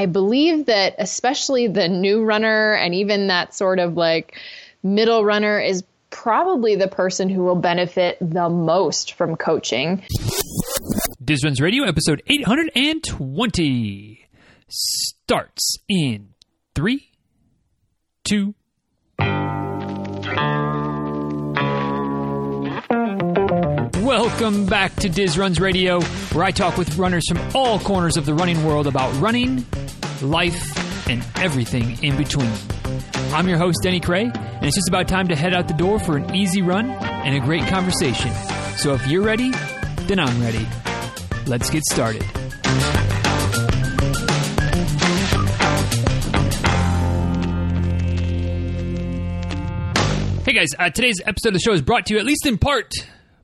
I believe that especially the new runner and even that sort of like middle runner is probably the person who will benefit the most from coaching. Dizruns Radio, episode 820, starts in three, two, Welcome back to Diz Runs Radio, where I talk with runners from all corners of the running world about running, life, and everything in between. I'm your host, Denny Krahe, and it's just about time to head out the door for an easy run and a great conversation. So if you're ready, then I'm ready. Let's get started. Hey guys, uh, today's episode of the show is brought to you, at least in part,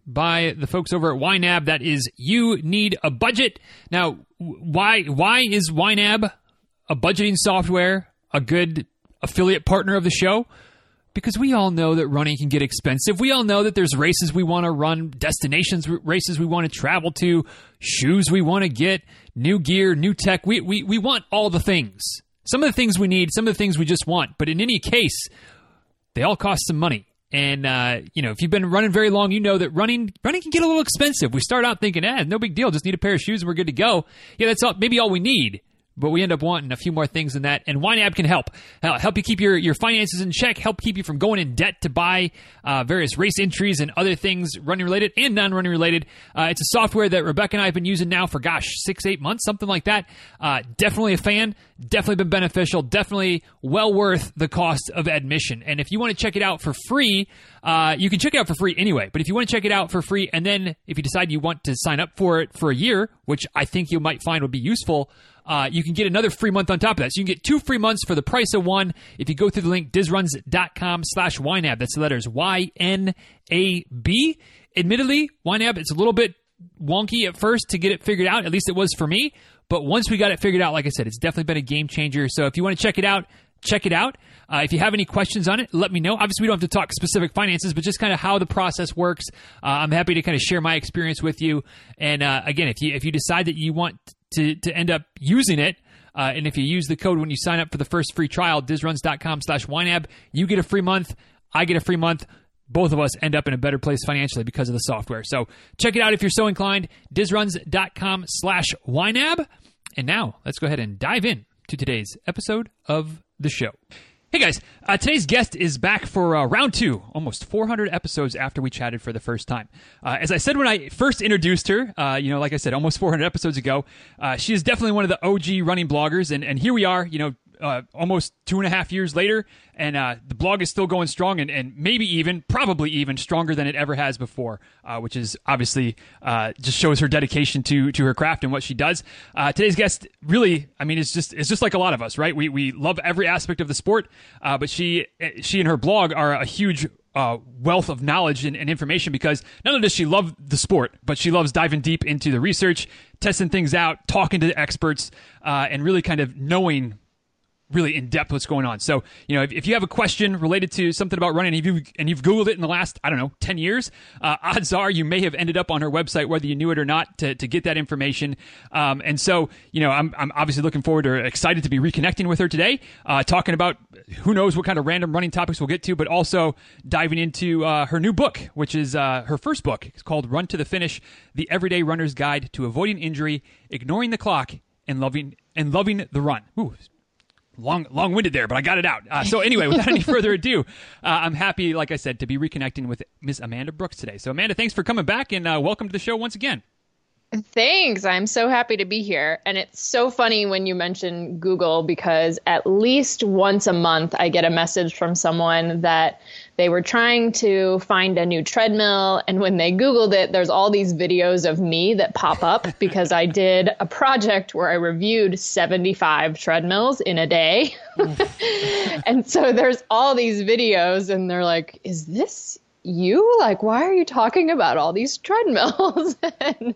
by the folks over at YNAB. That is, you need a budget. Now, why why is YNAB a budgeting software a good affiliate partner of the show? Because we all know that running can get expensive. We all know that there's races we want to run, destinations races we want to travel to, shoes we want to get, new gear, new tech. We, we, we want all the things. Some of the things we need, some of the things we just want. But in any case, they all cost some money. And uh, you know, if you've been running very long, you know that running running can get a little expensive. We start out thinking, "eh, no big deal, just need a pair of shoes and we're good to go." Yeah, that's all, maybe all we need but we end up wanting a few more things than that. And YNAB can help help you keep your, your finances in check, help keep you from going in debt to buy uh, various race entries and other things running related and non running related. Uh, it's a software that Rebecca and I have been using now for gosh six eight months, something like that. Uh, definitely a fan. Definitely been beneficial. Definitely well worth the cost of admission. And if you want to check it out for free, uh, you can check it out for free anyway. But if you want to check it out for free, and then if you decide you want to sign up for it for a year, which I think you might find would be useful uh, you can get another free month on top of that. So you can get two free months for the price of one if you go through the link dizruns.com slash YNAB. That's the letters Y-N-A-B. Admittedly, YNAB, it's a little bit wonky at first to get it figured out. At least it was for me. But once we got it figured out, like I said, it's definitely been a game changer. So if you want to check it out, check it out. Uh, if you have any questions on it, let me know. Obviously, we don't have to talk specific finances, but just kind of how the process works. Uh, I'm happy to kind of share my experience with you. And uh, again, if you if you decide that you want to, to end up using it. Uh, and if you use the code when you sign up for the first free trial, dizruns.com slash YNAB, you get a free month. I get a free month. Both of us end up in a better place financially because of the software. So check it out if you're so inclined. Dizruns.com slash YNAB. And now let's go ahead and dive in to today's episode of the show. Hey guys, uh, today's guest is back for uh, round two, almost 400 episodes after we chatted for the first time. Uh, as I said when I first introduced her, uh, you know, like I said, almost 400 episodes ago, uh, she is definitely one of the OG running bloggers, and, and here we are, you know, uh, almost two and a half years later, and uh, the blog is still going strong, and, and, maybe even, probably even stronger than it ever has before, uh, which is obviously uh, just shows her dedication to to her craft and what she does. Uh, today's guest, really, I mean, it's just it's just like a lot of us, right? We we love every aspect of the sport, uh, but she she and her blog are a huge uh, wealth of knowledge and, and, information because not only does she love the sport, but she loves diving deep into the research, testing things out, talking to the experts, uh, and really kind of knowing really in depth what's going on. So, you know, if, if, you have a question related to something about running and you've, and you've Googled it in the last, I don't know, 10 years, uh, odds are you may have ended up on her website, whether you knew it or not, to, to get that information. Um, and so, you know, I'm, I'm obviously looking forward or excited to be reconnecting with her today, uh, talking about who knows what kind of random running topics we'll get to, but also diving into uh, her new book, which is uh, her first book. It's called Run to the Finish The Everyday Runner's Guide to Avoiding Injury, Ignoring the Clock, and Loving, and loving the Run. Ooh, long long winded there, but I got it out. Uh, so anyway, without any further ado, uh, I'm happy, like I said, to be reconnecting with Miss Amanda Brooks today. So Amanda, thanks for coming back and uh, welcome to the show once again. Thanks. I'm so happy to be here. And it's so funny when you mention Google because at least once a month I get a message from someone that they were trying to find a new treadmill. And when they Googled it, there's all these videos of me that pop up because I did a project where I reviewed 75 treadmills in a day. and so there's all these videos, and they're like, is this you? Like why are you talking about all these treadmills? And,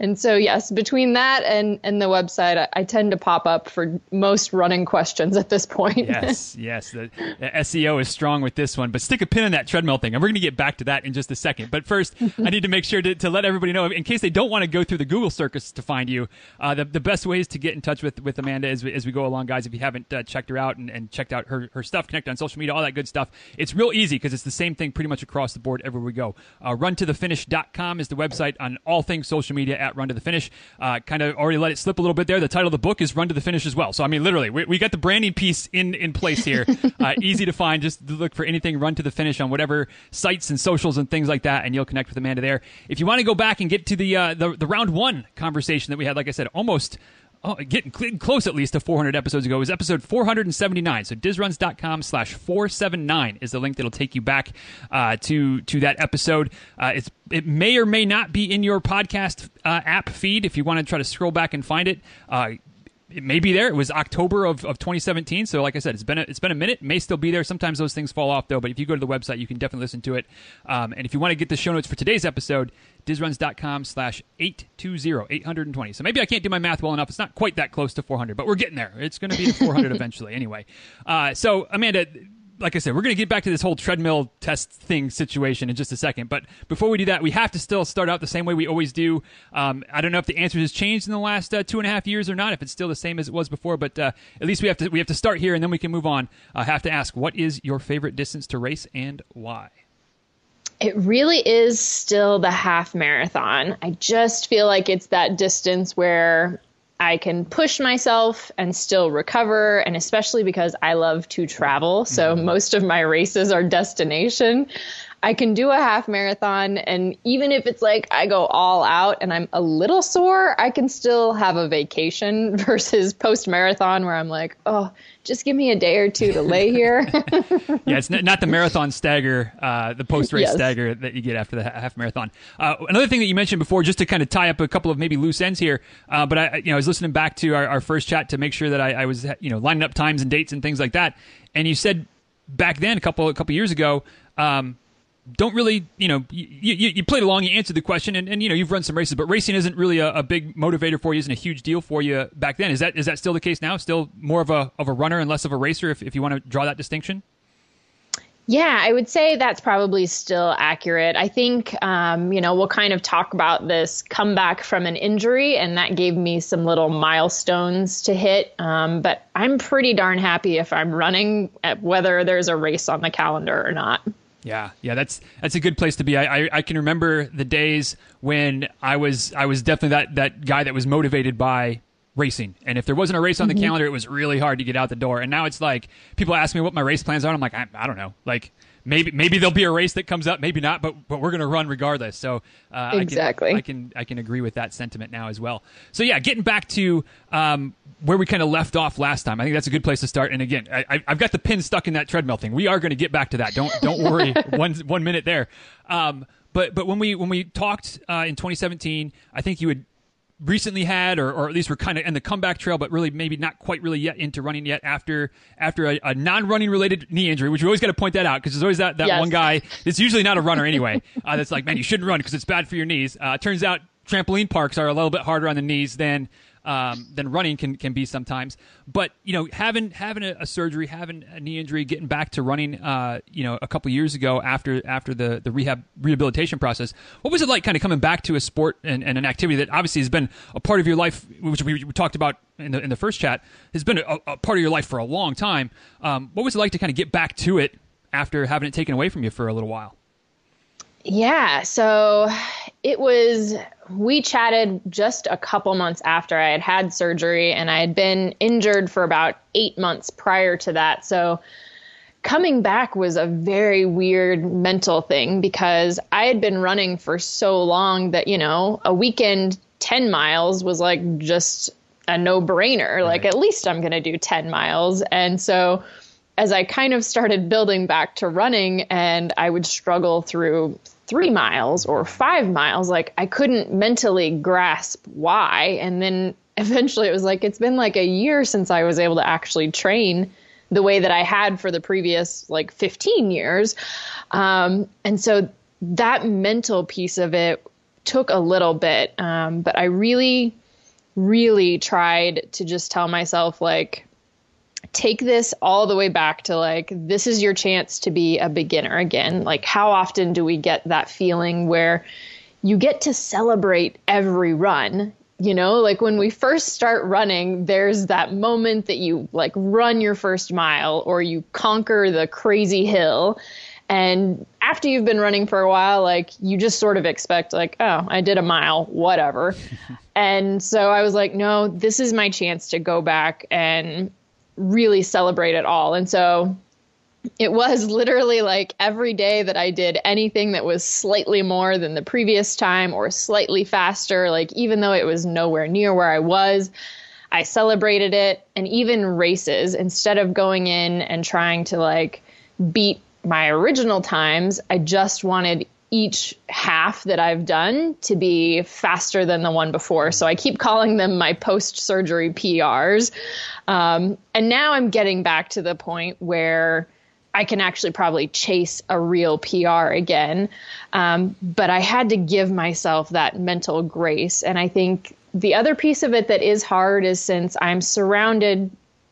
and so yes between that and and the website I, I, tend to pop up for most running questions at this point. Yes yes. The, the, seo is strong with this one but stick a pin in that treadmill thing and we're going to get back to that in just a second. But first i need to make sure to, to let everybody know in case they don't want to go through the google circus to find you uh, the, the best ways to get in touch with with amanda as we, as we go along guys if you haven't uh, checked her out and, and checked out her, her stuff connect on social media all that good stuff it's real easy because it's the same thing pretty much across the board everywhere we go. Uh, runtothefinish.com is the website on all things social media at Run to the Finish. Uh, kind of already let it slip a little bit there. The title of the book is Run to the Finish as well. So, I mean, literally, we, we got the branding piece in, in place here. uh, easy to find. Just look for anything Run to the Finish on whatever sites and socials and things like that, and you'll connect with Amanda there. If you want to go back and get to the, uh, the, the round one conversation that we had, like I said, almost oh, getting close at least to 400 episodes ago. is episode 479. So dizruns.com slash 479 is the link that'll take you back uh, to to that episode. Uh, it's it may or may not be in your podcast uh, app feed if you want to try to scroll back and find it. It may be there. It was October of, of 2017. So, like I said, it's been a, it's been a minute. It may still be there. Sometimes those things fall off though. But if you go to the website, you can definitely listen to it. Um, and if you want to get the show notes for today's episode, dizruns.com slash 820, 820. So maybe I can't do my math well enough. It's not quite that close to 400, but we're getting there. It's going to be 400 eventually anyway. Uh, so, Amanda, like I said, we're going to get back to this whole treadmill test thing situation in just a second. But before we do that, we have to still start out the same way we always do. Um, I don't know if the answer has changed in the last uh, two and a half years or not. If it's still the same as it was before, but uh, at least we have to we have to start here and then we can move on. I have to ask, what is your favorite distance to race and why? It really is still the half marathon. I just feel like it's that distance where I can push myself and still recover. And especially because I love to travel. So mm-hmm. most of my races are destination. I can do a half marathon. And even if it's like I go all out and I'm a little sore, I can still have a vacation versus post marathon where I'm like, oh, just give me a day or two to lay here. yeah, it's not the marathon stagger, uh, the post race yes. stagger that you get after the half marathon. Uh, another thing that you mentioned before, just to kind of tie up a couple of maybe loose ends here, uh, but I, you know, I was listening back to our, our first chat to make sure that I, I, was, you know, lining up times and dates and things like that. And you said back then, a couple a couple years ago. Um, don't really, you know, you, you, you, played along, you answered the question, and, and you know you've run some races, but racing isn't really a, a, big motivator for you, isn't a huge deal for you back then. Is that is that still the case now? Still more of a of a runner and less of a racer, if if you want to draw that distinction. Yeah, I would say that's probably still accurate. I think, um, you know, we'll kind of talk about this comeback from an injury, and that gave me some little milestones to hit. Um, but I'm pretty darn happy if I'm running, whether there's a race on the calendar or not. Yeah, yeah, that's that's a good place to be. I, I, I can remember the days when I was I was definitely that that guy that was motivated by racing. And if there wasn't a race on the mm-hmm. calendar, it was really hard to get out the door. And now it's like people ask me what my race plans are. And I'm like, I, I don't know. Like maybe maybe there'll be a race that comes up, maybe not, but but we're going to run regardless. So uh, exactly, I can, I can, I can agree with that sentiment now as well. So yeah, getting back to um, where we kind of left off last time, I think that's a good place to start. And again, I, have got the pin stuck in that treadmill thing. We are going to get back to that. Don't don't worry. one one minute there. Um, but but when we when we talked uh, in 2017, I think you had recently had, or, or at least we're kind of in the comeback trail, but really maybe not quite really yet into running yet after after a, a non-running related knee injury, which we always got to point that out because there's always that, that yes. one guy that's usually not a runner anyway uh, that's like, man, you shouldn't run because it's bad for your knees. Uh, turns out trampoline parks are a little bit harder on the knees than um, than running can, can be sometimes. But you know, having having a, a surgery, having a knee injury, getting back to running, uh, you know, a couple years ago after after the the rehab rehabilitation process, what was it like, kind of coming back to a sport and, and an activity that obviously has been a part of your life, which we, we talked about in the in the first chat, has been a, a part of your life for a long time. Um, what was it like to kind of get back to it after having it taken away from you for a little while? Yeah, so it was we chatted just a couple months after I had had surgery, and I had been injured for about eight months prior to that. So coming back was a very weird mental thing because I had been running for so long that, you know, a weekend 10 miles was like just a no brainer. Right. Like, at least I'm going to do 10 miles. And so, as I kind of started building back to running, and I would struggle through three miles or five miles. Like I couldn't mentally grasp why. And then eventually it was like, it's been like a year since I was able to actually train the way that I had for the previous like 15 years. Um, and so that mental piece of it took a little bit. Um, but I really, really tried to just tell myself, like, take this all the way back to like, this is your chance to be a beginner again. Like, how often do we get that feeling where you get to celebrate every run? You know, like when we first start running, there's that moment that you like run your first mile or you conquer the crazy hill and after you've been running for a while, like you just sort of expect, like, oh, I did a mile, whatever. and so I was like, no, this is my chance to go back and really celebrate it all. And so it was literally like every day that I did anything that was slightly more than the previous time or slightly faster, like even though it was nowhere near where I was, I celebrated it. And even races, instead of going in and trying to like beat my original times, I just wanted each half that I've done to be faster than the one before. So I keep calling them my post surgery PRs. Um, and now I'm getting back to the point where I can actually probably chase a real PR again. Um, but I had to give myself that mental grace. And I think the other piece of it that is hard is since I'm surrounded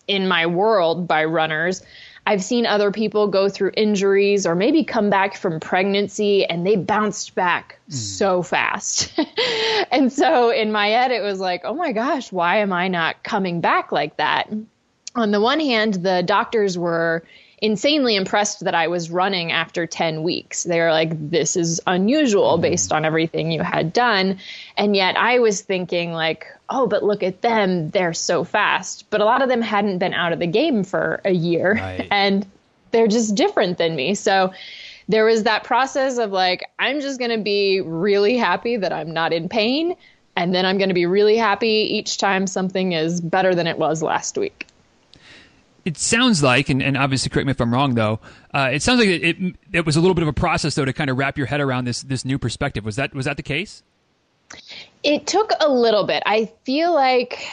in my world by runners I've seen other people go through injuries or maybe come back from pregnancy and they bounced back mm. so fast. and so in my head, it was like, oh my gosh, why am I not coming back like that? On the one hand, the doctors were insanely impressed that I was running after 10 weeks. They were like, this is unusual mm-hmm. based on everything you had done. And yet I was thinking, like, oh, but look at them. They're so fast. But a lot of them hadn't been out of the game for a year right. and they're just different than me. So there was that process of like, I'm just going to be really happy that I'm not in pain. And then I'm going to be really happy each time something is better than it was last week it sounds like, and, and, obviously correct me if I'm wrong though, uh, it sounds like it, it, it was a little bit of a process though to kind of wrap your head around this this new perspective. Was that was that the case? It took a little bit. I feel like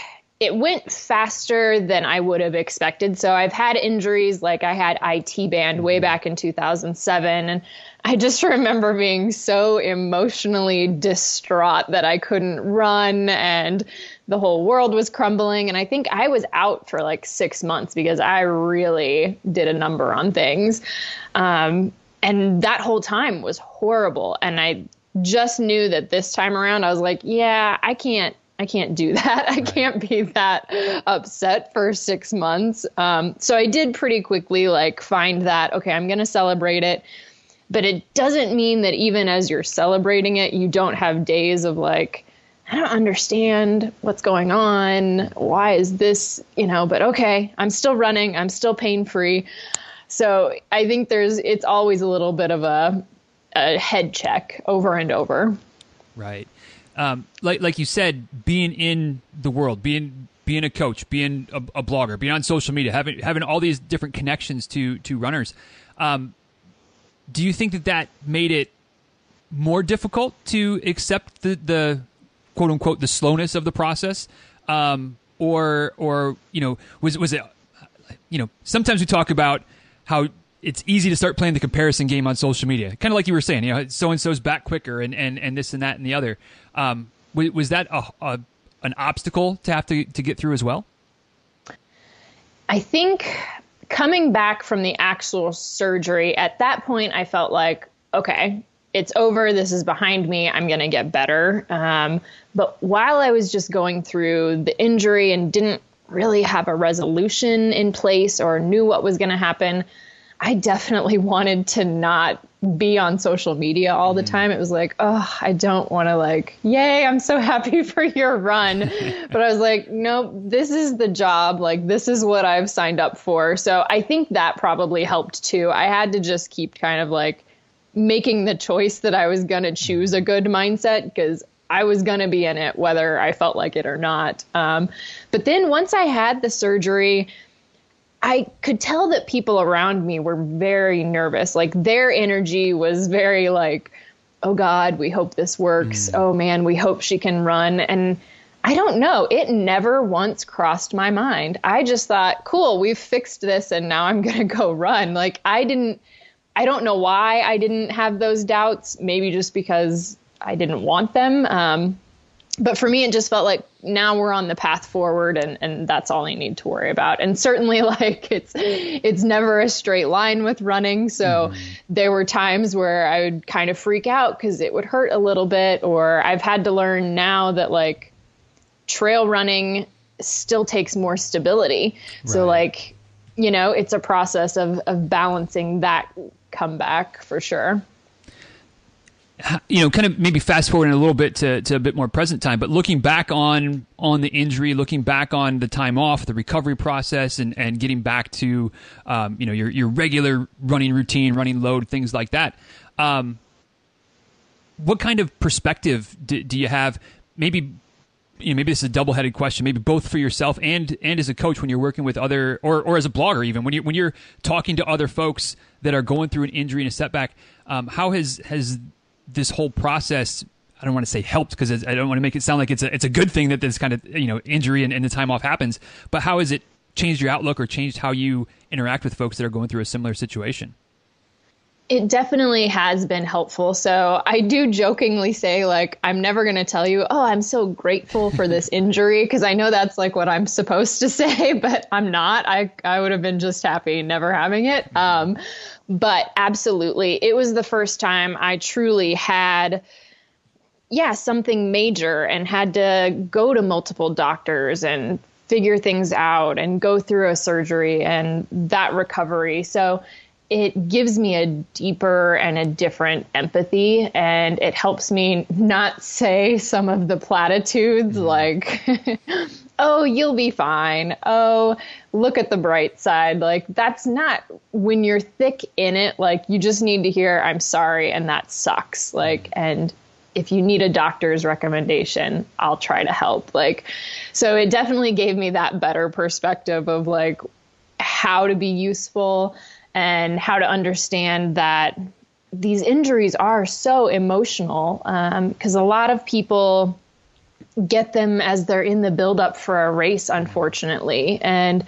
it went faster than I would have expected. So I've had injuries like I had IT band way mm-hmm. back in 2007 and I just remember being so emotionally distraught that I couldn't run and the whole world was crumbling. And I think I was out for like six months because I really did a number on things. Um, and that whole time was horrible. And I just knew that this time around, I was like, yeah, I can't. I can't do that. I can't be that upset for six months. Um, so I did pretty quickly like find that, okay, I'm going to celebrate it but it doesn't mean that even as you're celebrating it, you don't have days of like, I don't understand what's going on. Why is this, you know, but okay, I'm still running, I'm still pain free. So I think there's, it's always a little bit of a, a head check over and over. Right. Um, like, like you said, being in the world, being, being a coach, being a, a, blogger, being on social media, having, having all these different connections to, to runners. Um, do you think that that made it more difficult to accept the, the quote unquote the slowness of the process, um, or or you know was was it you know sometimes we talk about how it's easy to start playing the comparison game on social media, kind of like you were saying, you know, so and so's back quicker and, and, and this and that and the other. Um, was, that a, a, an obstacle to have to, to get through as well? I think coming back from the actual surgery, at that point, I felt like, okay, it's over. This is behind me. I'm going to get better. Um, but while I was just going through the injury and didn't really have a resolution in place or knew what was going to happen, I definitely wanted to not be on social media all the mm. time. It was like, oh, I don't want to like, yay, I'm so happy for your run. but I was like, nope, this is the job. Like this is what I've signed up for. So I think that probably helped too. I had to just keep kind of like making the choice that I was going to choose a good mindset because I was going to be in it whether I felt like it or not. Um, but then once I had the surgery, I could tell that people around me were very nervous. Like their energy was very like, oh God, we hope this works. Mm. Oh man, we hope she can run. And I don't know. It never once crossed my mind. I just thought, cool, we've fixed this and now I'm going to go run. Like, I didn't, I don't know why I didn't have those doubts. Maybe just because I didn't want them. Um, but for me, it just felt like now we're on the path forward, and, and that's all I need to worry about. And certainly, like it's it's never a straight line with running. So mm. there were times where I would kind of freak out because it would hurt a little bit, or I've had to learn now that like trail running still takes more stability. Right. So like, you know, it's a process of of balancing that comeback for sure you know, kind of maybe fast forwarding a little bit to, to a bit more present time, but looking back on on the injury, looking back on the time off, the recovery process, and, and getting back to um, you know your your regular running routine, running load, things like that. Um, what kind of perspective do, do you have? Maybe you know, maybe this is a double-headed question. Maybe both for yourself and and as a coach when you're working with other, or or as a blogger even when you when you're talking to other folks that are going through an injury and a setback. Um, how has has this whole process I don't want to say helped because I don't want to make it sound like it's a it's a good thing that this kind of you know injury and, and, the time off happens. But how has it changed your outlook or changed how you interact with folks that are going through a similar situation? It definitely has been helpful. So I do jokingly say like I'm never going to tell you, "Oh, I'm so grateful for this injury" because I know that's like what I'm supposed to say, but I'm not. I I would have been just happy never having it. Um, but absolutely, it was the first time I truly had yeah, something major and had to go to multiple doctors and figure things out and go through a surgery and that recovery. So it gives me a deeper and a different empathy and it helps me not say some of the platitudes mm-hmm. like oh, you'll be fine. Oh, look at the bright side. Like, that's not when you're thick in it, like, you just need to hear, I'm sorry, and that sucks. Like, and if you need a doctor's recommendation, I'll try to help. Like, so it definitely gave me that better perspective of like how to be useful and how to understand that these injuries are so emotional because um, a lot of people get them as they're in the buildup for a race, unfortunately. And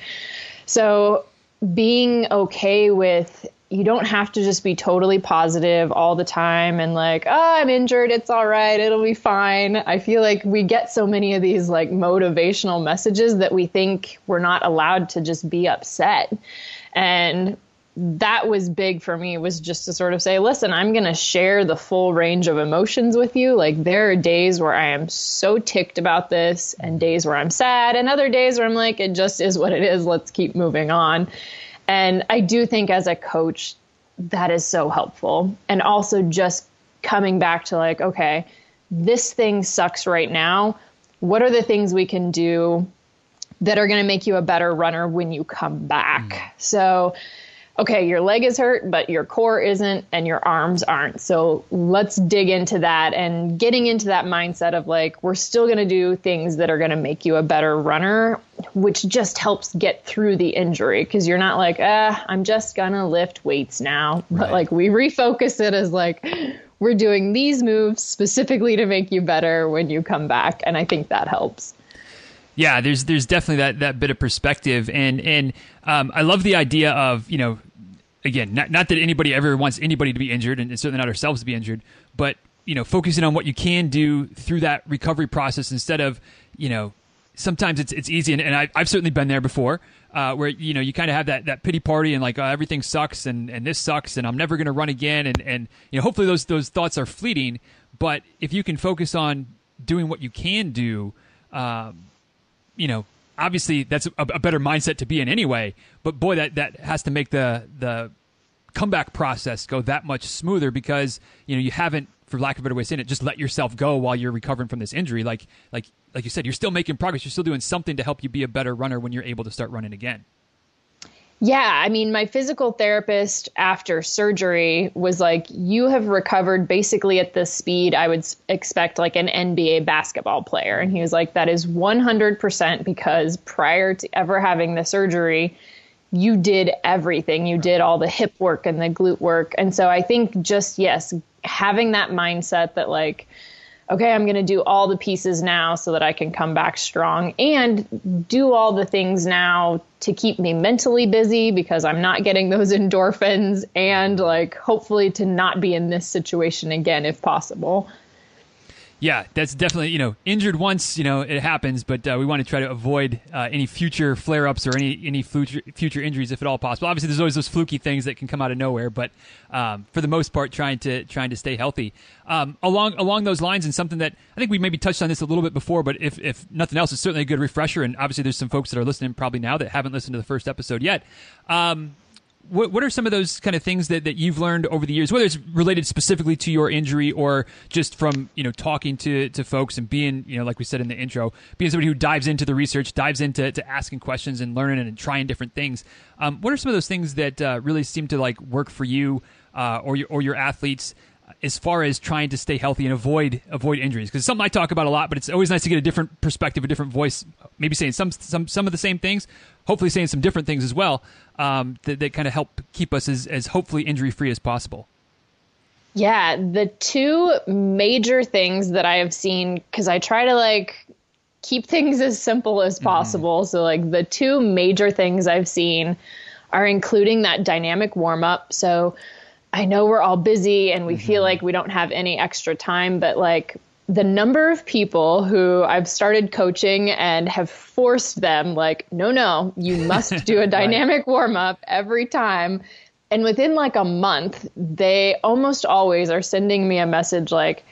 so being okay with you don't have to just be totally positive all the time and like, oh, I'm injured. It's all right. It'll be fine. I feel like we get so many of these like motivational messages that we think we're not allowed to just be upset. And that was big for me was just to sort of say listen i'm going to share the full range of emotions with you. Like there are days where i am so ticked about this and days where i'm sad and other days where i'm like it just is what it is. Let's keep moving on. And i do think as a coach that is so helpful. And also just coming back to like okay this thing sucks right now. What are the things we can do that are going to make you a better runner when you come back? Mm. so okay, your leg is hurt, but your core isn't and your arms aren't. So let's dig into that and getting into that mindset of like, we're still going to do things that are going to make you a better runner, which just helps get through the injury because you're not like, ah, I'm just going to lift weights now. Right. But like, we refocus it as like, we're doing these moves specifically to make you better when you come back. And I think that helps. Yeah, there's there's definitely that, that bit of perspective, and and um, I love the idea of you know, again, not, not that anybody ever wants anybody to be injured, and certainly not ourselves to be injured, but you know, focusing on what you can do through that recovery process instead of you know, sometimes it's it's easy, and, and I, I've certainly been there before. Uh, where you know you kind of have that, that pity party and like oh, everything sucks and, and this sucks and I'm never going to run again and, and you know hopefully those those thoughts are fleeting but if you can focus on doing what you can do um, you know, obviously that's a, a, better mindset to be in anyway. But boy, that that has to make the the comeback process go that much smoother because you know you haven't, for lack of a better way of saying it, just let yourself go while you're recovering from this injury. Like like like you said, you're still making progress. You're still doing something to help you be a better runner when you're able to start running again. Yeah, I mean, my physical therapist after surgery was like, You have recovered basically at the speed I would expect like an NBA basketball player. And he was like, That is 100% because prior to ever having the surgery, you did everything. You did all the hip work and the glute work. And so I think just, yes, having that mindset that like, okay, I'm going to do all the pieces now so that I can come back strong and do all the things now to keep me mentally busy because I'm not getting those endorphins and like hopefully to not be in this situation again if possible. Yeah, that's definitely you know injured once you know it happens, but uh, we want to try to avoid uh, any future flare ups or any any future future injuries if at all possible. Obviously, there's always those fluky things that can come out of nowhere, but um, for the most part, trying to trying to stay healthy. Um, along along those lines, and something that I think we maybe touched on this a little bit before, but if if nothing else, it's certainly a good refresher. And obviously, there's some folks that are listening probably now that haven't listened to the first episode yet. Um, what, what are some of those kind of things that, that you've learned over the years, whether it's related specifically to your injury or just from you know talking to, to folks and being you know like we said in the intro, being somebody who dives into the research, dives into to asking questions and learning and trying different things. Um, what are some of those things that uh, really seem to like work for you uh, or your or your athletes? as far as trying to stay healthy and avoid avoid injuries because something I talk about a lot, but it's always nice to get a different perspective, a different voice, maybe saying some some some of the same things, hopefully saying some different things as well um, that, that kind of help keep us as, as hopefully injury free as possible. Yeah, the two major things that I have seen because I try to like keep things as simple as mm-hmm. possible. Mm-hmm. So like the two major things I've seen are including that dynamic warm up. So I know we're all busy and we mm-hmm. feel like we don't have any extra time, but like the number of people who I've started coaching and have forced them, like, no, no, you must do a dynamic right. warm up every time. And within like a month, they almost always are sending me a message like,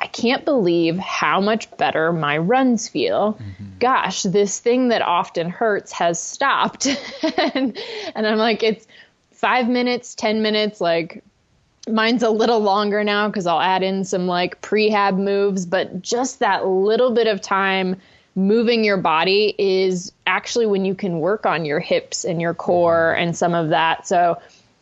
I can't believe how much better my runs feel. Mm-hmm. Gosh, this thing that often hurts has stopped. and, and I'm like, it's five minutes, 10 minutes, like Mine's a little longer now because I'll add in some like prehab moves, but just that little bit of time moving your body is actually when you can work on your hips and your core and some of that. So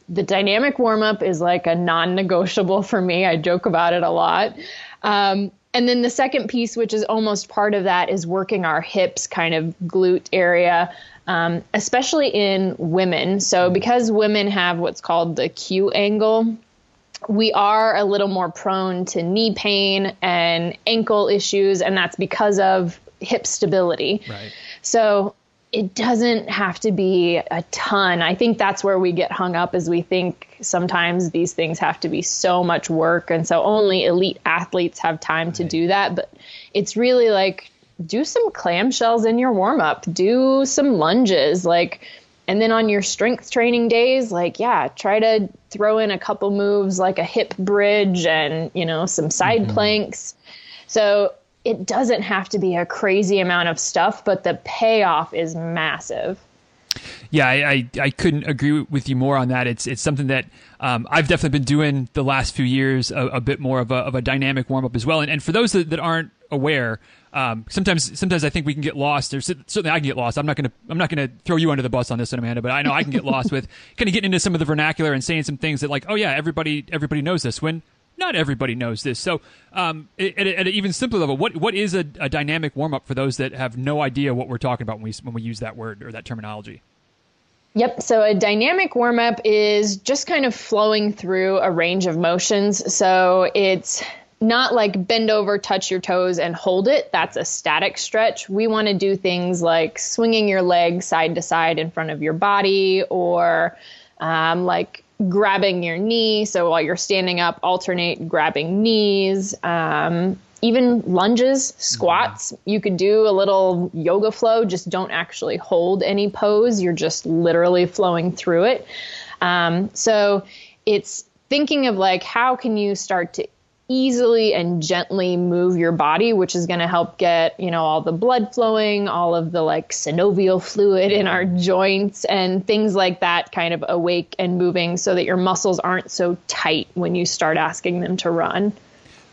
the dynamic warm up is like a non negotiable for me. I joke about it a lot. Um, and then the second piece, which is almost part of that, is working our hips, kind of glute area, um, especially in women. So because women have what's called the Q angle, we are a little more prone to knee pain and ankle issues, and that's because of hip stability. Right. So it doesn't have to be a ton. I think that's where we get hung up as we think sometimes these things have to be so much work and so only elite athletes have time right. to do that, but it's really like do some clamshells in your warm up, do some lunges, like and then on your strength training days, like, yeah, try to throw in a couple moves like a hip bridge and, you know, some side mm-hmm. planks. So it doesn't have to be a crazy amount of stuff, but the payoff is massive. Yeah, I, I, I, couldn't agree with you more on that. It's it's something that um, I've definitely been doing the last few years, a, a bit more of a, of a dynamic warm up as well. And, and for those that, that aren't aware, um, sometimes sometimes I think we can get lost. There's certainly I can get lost. I'm not gonna I'm not gonna throw you under the bus on this one, Amanda, but I know I can get lost with kind of getting into some of the vernacular and saying some things that like, oh yeah, everybody everybody knows this when not everybody knows this. So, um, at, at, an even simpler level, what what is a, a dynamic warm up for those that have no idea what we're talking about when we when we use that word or that terminology? Yep. So a dynamic warm up is just kind of flowing through a range of motions. So it's not like bend over, touch your toes, and hold it. That's a static stretch. We want to do things like swinging your leg side to side in front of your body or um, like grabbing your knee. So while you're standing up, alternate grabbing knees. Um, even lunges, squats, you could do a little yoga flow. Just don't actually hold any pose. You're just literally flowing through it. Um, so it's thinking of like, how can you start to easily and gently move your body, which is going to help get, you know, all the blood flowing, all of the like synovial fluid in our joints and things like that kind of awake and moving so that your muscles aren't so tight when you start asking them to run.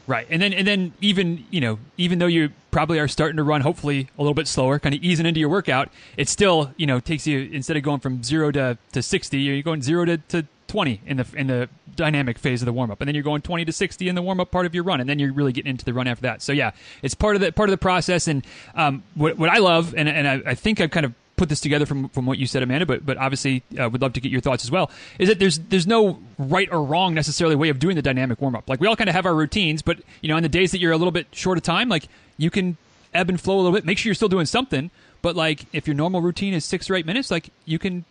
Right. And then and then even, you know, even though you probably are starting to run hopefully a little bit slower, kind of easing into your workout, it still, you know, takes you instead of going from 0 to to 60, you're going 0 to to 20 in the in the dynamic phase of the warm up, and then you're going 20 to 60 in the warm up part of your run, and then you're really getting into the run after that. So yeah, it's part of the part of the process. And um, what what I love, and and I, I think I've kind of put this together from from what you said, Amanda, but but obviously uh, would love to get your thoughts as well. Is that there's there's no right or wrong necessarily way of doing the dynamic warm up. Like we all kind of have our routines, but you know, on the days that you're a little bit short of time, like you can ebb and flow a little bit. Make sure you're still doing something, but like if your normal routine is six or eight minutes, like you can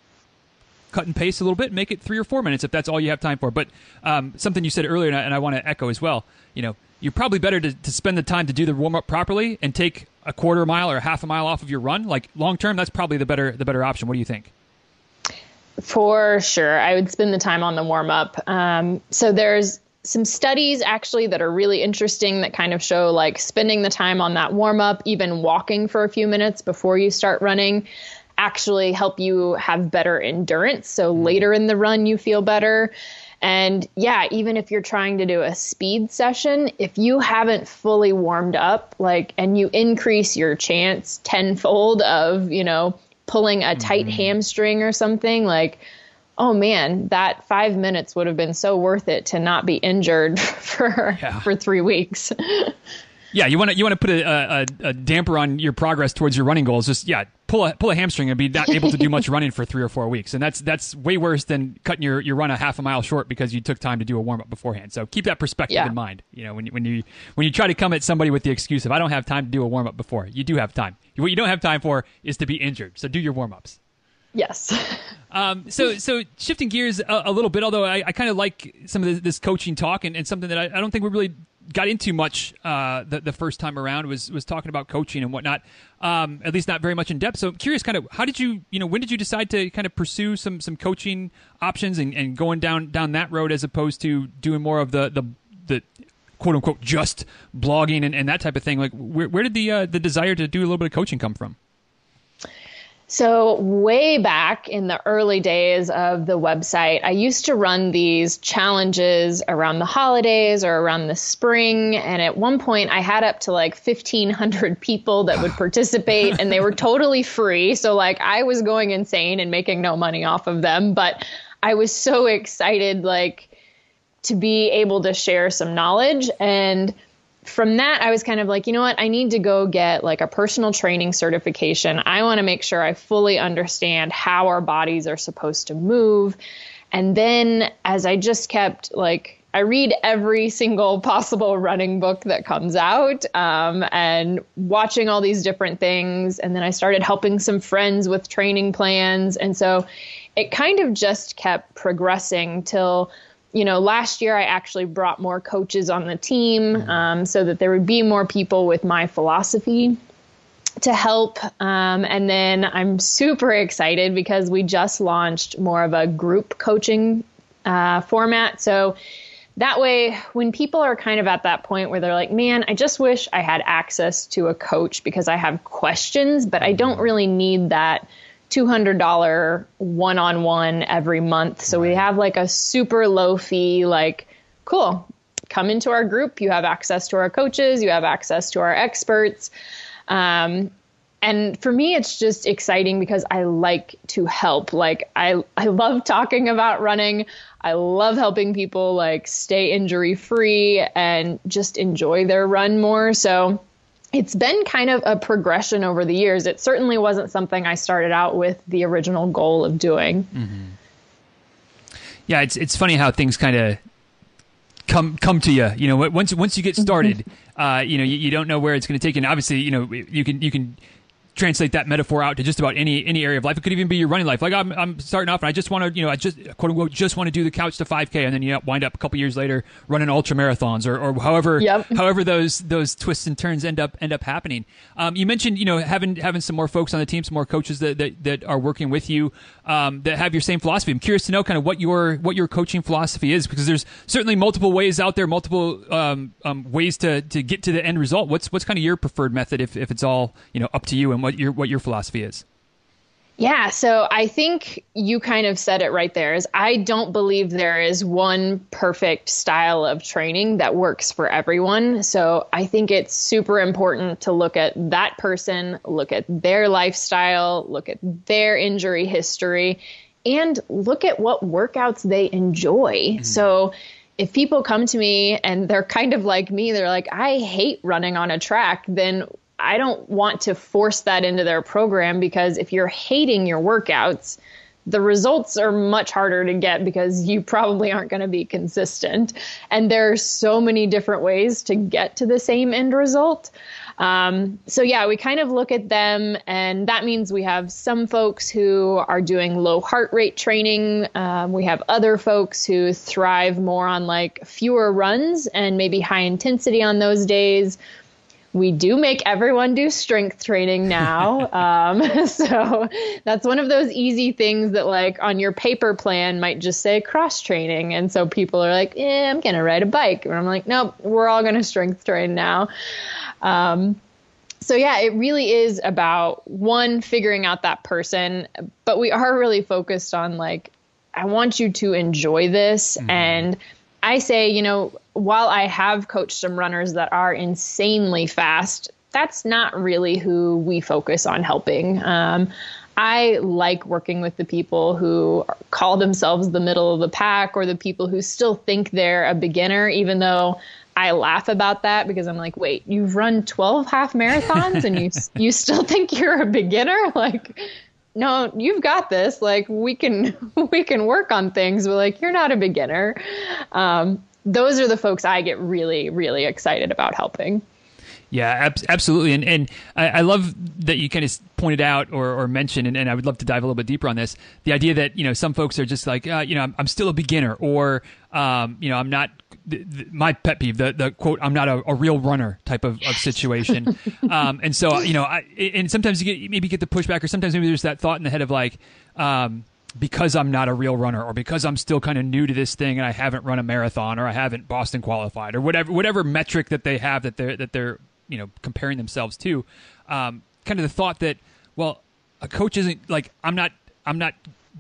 cut and paste a little bit, make it three or four minutes if that's all you have time for. But um, something you said earlier, and I, I want to echo as well. You know, you're probably better to, to spend the time to do the warm up properly and take a quarter mile or a half a mile off of your run. Like long term, that's probably the better the better option. What do you think? For sure, I would spend the time on the warm up. Um, so there's some studies actually that are really interesting that kind of show like spending the time on that warm up, even walking for a few minutes before you start running, actually help you have better endurance. So mm-hmm. later in the run, you feel better. And yeah, even if you're trying to do a speed session, if you haven't fully warmed up, like, and you increase your chance tenfold of, you know, pulling a tight mm-hmm. hamstring or something, like, oh man, that five minutes would have been so worth it to not be injured for yeah. for three weeks. yeah, you want to you want to put a, a, a, damper on your progress towards your running goals. Just yeah, pull a pull a hamstring and be not able to do much running for three or four weeks, and that's that's way worse than cutting your, your run a half a mile short because you took time to do a warm up beforehand. So keep that perspective yeah. in mind. You know, when you, when you when you try to come at somebody with the excuse of I don't have time to do a warm up before, you do have time. What you don't have time for is to be injured. So do your warm ups. Yes. um, so, so shifting gears a, a little bit, although I, I kind of like some of this, this coaching talk and, and something that I, I, don't think we really got into much uh, the, the first time around was was talking about coaching and whatnot. Um, at least not very much in depth. So, I'm curious, kind of, how did you, you know, when did you decide to kind of pursue some some coaching options and, and going down down that road as opposed to doing more of the the the quote unquote just blogging and, and that type of thing? Like, where, where did the uh, the desire to do a little bit of coaching come from? So, way back in the early days of the website, I used to run these challenges around the holidays or around the spring. And at one point, I had up to like 1,500 people that would participate, and they were totally free. So, like, I was going insane and making no money off of them. But I was so excited, like, to be able to share some knowledge. And from that, I was kind of like, you know what? I need to go get like a personal training certification. I want to make sure I fully understand how our bodies are supposed to move. And then as I just kept like, I read every single possible running book that comes out um, and watching all these different things. And then I started helping some friends with training plans. And so it kind of just kept progressing till you know, last year I actually brought more coaches on the team mm-hmm. um, so that there would be more people with my philosophy to help. Um, and then I'm super excited because we just launched more of a group coaching uh, format. So that way, when people are kind of at that point where they're like, man, I just wish I had access to a coach because I have questions, but I don't mm-hmm. really need that $200 one on one every month. So right. we have like a super low fee, like, cool, come into our group. You have access to our coaches, you have access to our experts. Um, and for me, it's just exciting because I like to help. Like I, I love talking about running. I love helping people like stay injury free and just enjoy their run more. So it's been kind of a progression over the years. It certainly wasn't something I started out with the original goal of doing. Mm-hmm. Yeah, it's it's funny how things kind of come come to you. You know, once once you get started, mm-hmm. uh, you know, you, you don't know where it's going to take you. And obviously, you know, you can you can translate that metaphor out to just about any any area of life. It could even be your running life. Like I'm, I'm starting off and I just want to, you know, I just quote unquote just want to do the couch to 5K, and then you know, wind up a couple years later running ultra marathons or, or however yep. however those those twists and turns end up end up happening. Um, you mentioned you know having having some more folks on the team, some more coaches that that, that are working with you um, that have your same philosophy. I'm curious to know kind of what your what your coaching philosophy is because there's certainly multiple ways out there, multiple um, um ways to to get to the end result. What's what's kind of your preferred method if, if it's all you know up to you and what your what your philosophy is. Yeah, so I think you kind of said it right there is I don't believe there is one perfect style of training that works for everyone. So I think it's super important to look at that person, look at their lifestyle, look at their injury history, and look at what workouts they enjoy. Mm-hmm. So if people come to me and they're kind of like me, they're like, I hate running on a track, then I don't want to force that into their program because if you're hating your workouts, the results are much harder to get because you probably aren't going to be consistent. And there are so many different ways to get to the same end result. Um, so, yeah, we kind of look at them, and that means we have some folks who are doing low heart rate training. Um, we have other folks who thrive more on like fewer runs and maybe high intensity on those days we do make everyone do strength training now. um, so that's one of those easy things that, like, on your paper plan might just say cross training. And so people are like, eh, I'm going to ride a bike. And I'm like, nope, we're all going to strength train now. Um, so yeah, it really is about one figuring out that person, but we are really focused on like I want you to enjoy this mm. and I say, you know, while I have coached some runners that are insanely fast, that's not really who we focus on helping. Um, I like working with the people who call themselves the middle of the pack or the people who still think they're a beginner, even though I laugh about that because I'm like, wait, you've run 12 half marathons and you you still think you're a beginner? Like, no, you've got this. Like, we can we can work on things, but like, you're not a beginner. Um, those are the folks I get really really excited about helping. Yeah, ab- absolutely, and and I, I, love that you kind of pointed out or, or mentioned, and, and, I would love to dive a little bit deeper on this. The idea that you know some folks are just like, uh, you know, I'm, I'm, still a beginner, or um, you know, I'm not. The, the, my pet peeve, the, the quote, "I'm not a, a real runner" type of, of situation, um, and so you know, I, and sometimes you get maybe get the pushback, or sometimes maybe there's that thought in the head of like. Um, because I'm not a real runner or because I'm still kind of new to this thing and I haven't run a marathon or I haven't Boston qualified or whatever whatever metric that they have that they're that they're you know comparing themselves to. Um, kind of the thought that well, a coach isn't like I'm not I'm not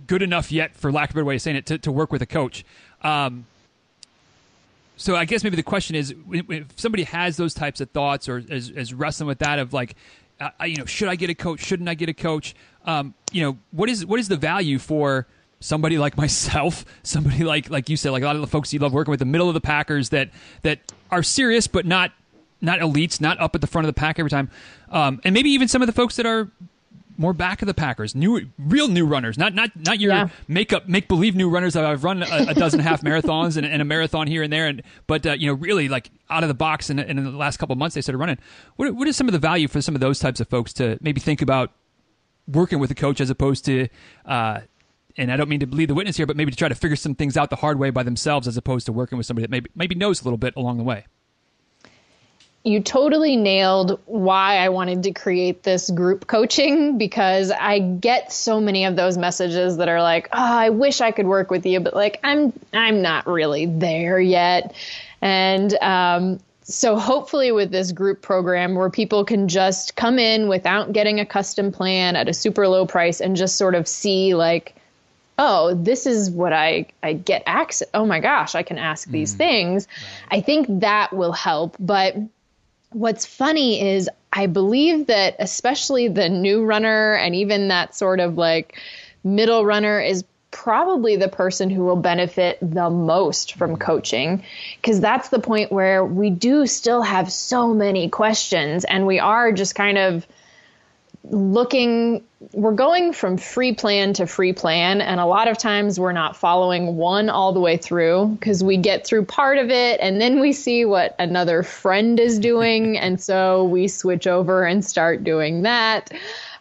good enough yet, for lack of a better way of saying it, to, to work with a coach. Um, so I guess maybe the question is, if somebody has those types of thoughts or is, is wrestling with that of like, uh, you know, should I get a coach? Shouldn't I get a coach? Um, you know, what is what is the value for somebody like myself, somebody like like you said, like a lot of the folks you love working with, the middle of the Packers that that are serious but not not elites, not up at the front of the pack every time, um, and maybe even some of the folks that are more back of the Packers, new, real new runners, not not not your yeah. make up, make believe new runners. I've run a, a dozen half marathons and, and, a marathon here and there, and but uh, you know, really like out of the box. And, and in the last couple of months, they started running. What what is some of the value for some of those types of folks to maybe think about working with a coach as opposed to? Uh, and I don't mean to lead the witness here, but maybe to try to figure some things out the hard way by themselves, as opposed to working with somebody that maybe maybe knows a little bit along the way you totally nailed why I wanted to create this group coaching because I get so many of those messages that are like, "Oh, I wish I could work with you, but like I'm I'm not really there yet." And um, so hopefully with this group program where people can just come in without getting a custom plan at a super low price and just sort of see like oh, this is what I, I get access. Oh my gosh, I can ask these mm, things. Right. I think that will help. But what's funny is I believe that especially the new runner and even that sort of like middle runner is probably the person who will benefit the most from mm-hmm. coaching because that's the point where we do still have so many questions and we are just kind of looking we're going from free plan to free plan and a lot of times we're not following one all the way through because we get through part of it and then we see what another friend is doing and so we switch over and start doing that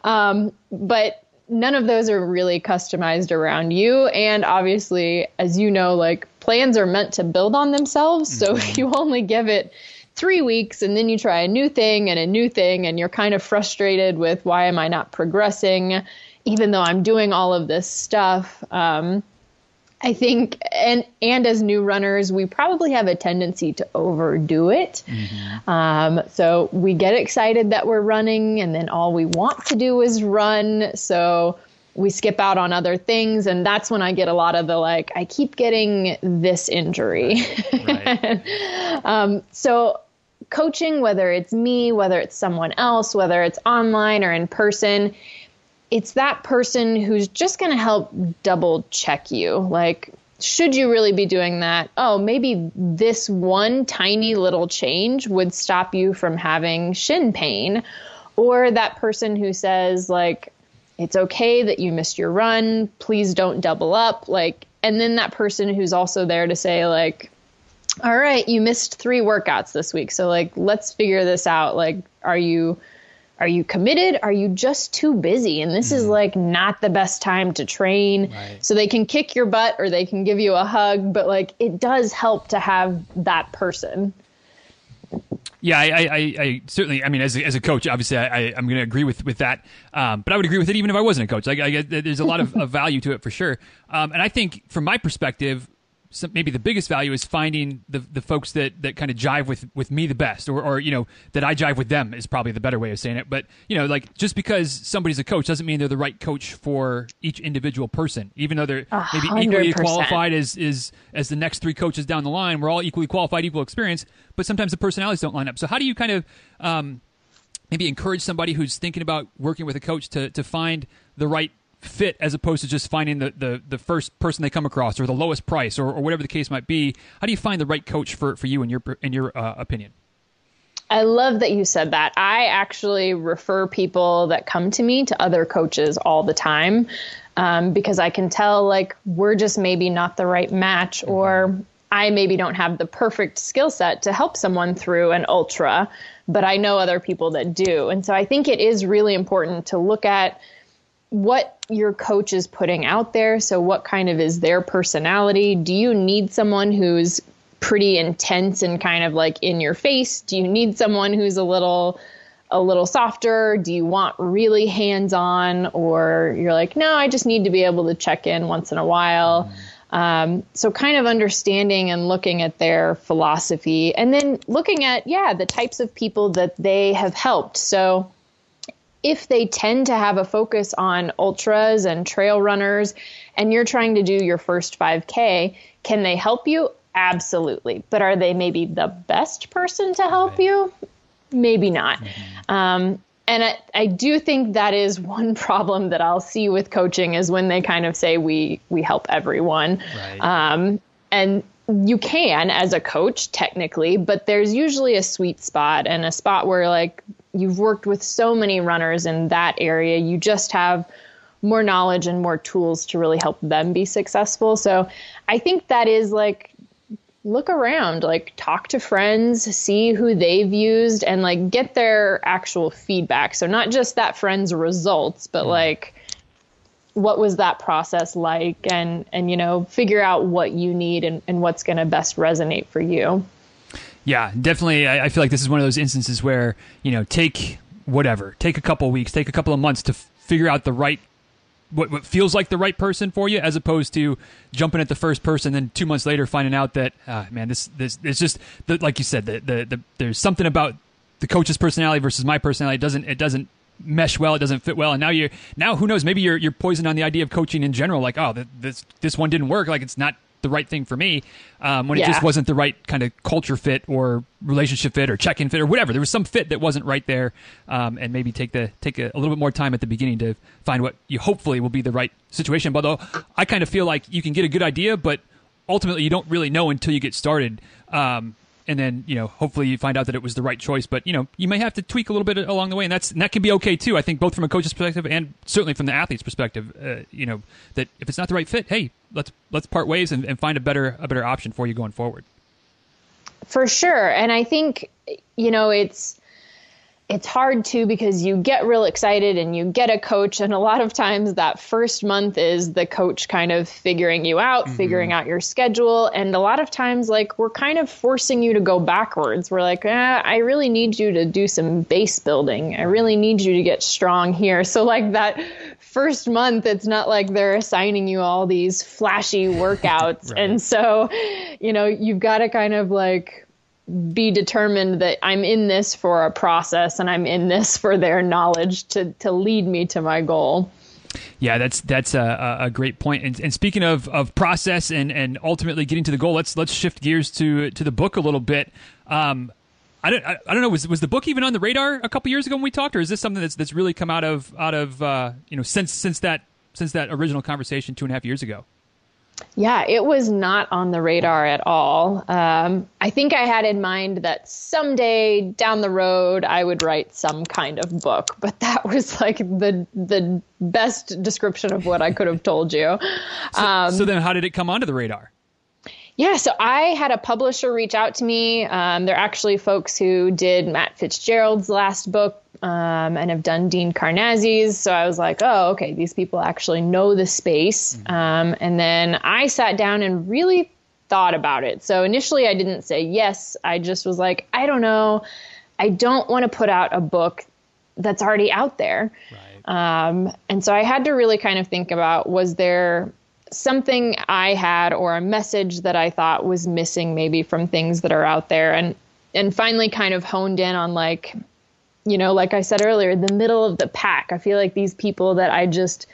um, but none of those are really customized around you and obviously as you know like plans are meant to build on themselves so mm-hmm. you only give it three weeks and then you try a new thing and a new thing and you're kind of frustrated with why am I not progressing even though I'm doing all of this stuff. Um, I think, and and as new runners, we probably have a tendency to overdo it. Mm-hmm. Um, so we get excited that we're running, and then all we want to do is run. So we skip out on other things and that's when i get a lot of the like i keep getting this injury right. um, so coaching, whether it's me, whether it's someone else, whether it's online or in person, it's that person who's just going to help double check you. Like, should you really be doing that? Oh, maybe this one tiny little change would stop you from having shin pain. Or that person who says, like, it's okay that you missed your run. Please don't double up. Like, and then that person who's also there to say, like, all right, you missed three workouts this week. So, like, let's figure this out. Like, are you are you committed? Are you just too busy? And this mm. is mm-hmm. like not the best time to train. Right. So they can kick your butt or they can give you a hug, but like it does help to have that person. Yeah, I, I, I, certainly. I mean, as a, as a coach, obviously, I, am going to agree with with that. Um, but I would agree with it even if I wasn't a coach. Like, I, there's a lot of, of, value to it for sure. Um, and I think, from my perspective, some, maybe the biggest value is finding the the folks that that kind of jive with with me the best, or or you know that I jive with them is probably the better way of saying it. But you know, like just because somebody's a coach doesn't mean they're the right coach for each individual person, even though they're 100%. maybe equally qualified as is as the next three coaches down the line. We're all equally qualified, equal experience, but sometimes the personalities don't line up. So how do you kind of um, maybe encourage somebody who's thinking about working with a coach to to find the right fit as opposed to just finding the, the, the first person they come across or the lowest price or, or whatever the case might be. How do you find the right coach for, for you in your in your uh, opinion? I love that you said that. I actually refer people that come to me to other coaches all the time um, because I can tell like we're just maybe not the right match mm-hmm. or I maybe don't have the perfect skill set to help someone through an ultra, but I know other people that do. And so I think it is really important to look at what your coach is putting out there. So, what kind of is their personality? Do you need someone who's pretty intense and kind of like in your face? Do you need someone who's a little a little softer? Do you want really hands on? Or you're like, no, I just need to be able to check in once in a while. Um, so, kind of understanding and looking at their philosophy, and then looking at, yeah, the types of people that they have helped. So, if they tend to have a focus on ultras and trail runners and you're trying to do your first 5K, can they help you? Absolutely. But are they maybe the best person to help right. you? Maybe not. Mm-hmm. Um, and I, I, do think that is one problem that I'll see with coaching is when they kind of say we we help everyone. Right. Um, and you can as a coach technically, but there's usually a sweet spot and a spot where like you've worked with so many runners in that area. You just have more knowledge and more tools to really help them be successful. So I think that is like look around, like talk to friends, see who they've used and like get their actual feedback. So not just that friend's results, but mm. like what was that process like and and you know figure out what you need and, and what's going to best resonate for you yeah, definitely. I, I, feel like this is one of those instances where you know take whatever, take a couple of weeks, take a couple of months to f- figure out the right. What, what feels like the right person for you, as opposed to jumping at the first person, then two months later finding out that, uh, man, this this it's just the, like you said, the, the the there's something about the coach's personality versus my personality. It doesn't it doesn't mesh well. It doesn't fit well. And now you're now who knows? Maybe you're you're poisoned on the idea of coaching in general. Like, oh, this this one didn't work. Like it's not the right thing for me um, when yeah. it just wasn't the right kind of culture fit or relationship fit or check-in fit or whatever. There was some fit that wasn't right there, um, and maybe take the take a, a, little bit more time at the beginning to find what you hopefully will be the right situation. But although I kind of feel like you can get a good idea, but ultimately you don't really know until you get started. Um, and then you know hopefully you find out that it was the right choice. But you know you may have to tweak a little bit along the way and that's and that can be okay too i think both from a coach's perspective and certainly from the athlete's perspective uh, you know that if it's not the right fit hey let's let's part ways and, and find a better a better option for you going forward. For sure. And i think you know it's it's hard too because you get real excited and you get a coach and a lot of times that first month is the coach kind of figuring you out mm-hmm. figuring out your schedule. And a lot of times like we're kind of forcing you to go backwards. We're like eh, i really need you to do some base building. I really need you to get strong here. So like that first month it's not like they're assigning you all these flashy workouts. Right. and so you know you've got to kind of like be determined that I'm in this for a process and I'm in this for their knowledge to to lead me to my goal. Yeah, that's that's a, a great point. And, and, speaking of, of process and, and ultimately getting to the goal, let's let's shift gears to to the book a little bit. Um, I don't I, I, don't know was was the book even on the radar a couple years ago when we talked, or is this something that's that's really come out of out of uh, you know since since that since that original conversation two and a half years ago? Yeah, it was not on the radar at all. Um, I think I had in mind that someday down the road I would write some kind of book, but that was like the the best description of what I could have told you. Um, so, so then, how did it come onto the radar? Yeah, so I had a publisher reach out to me. Um, they're actually folks who did Matt Fitzgerald's last book um, and have done Dean Karnazes. So I was like, oh, okay, these people actually know the space. Mm-hmm. Um, and then I sat down and really thought about it. So initially, I didn't say yes. I just was like, I don't know. I don't want to put out a book that's already out there. Right. Um, and so I had to really kind of think about was there something I had or a message that I thought was missing maybe from things that are out there and and finally kind of honed in on like you know like I said earlier the middle of the pack I feel like these people that I just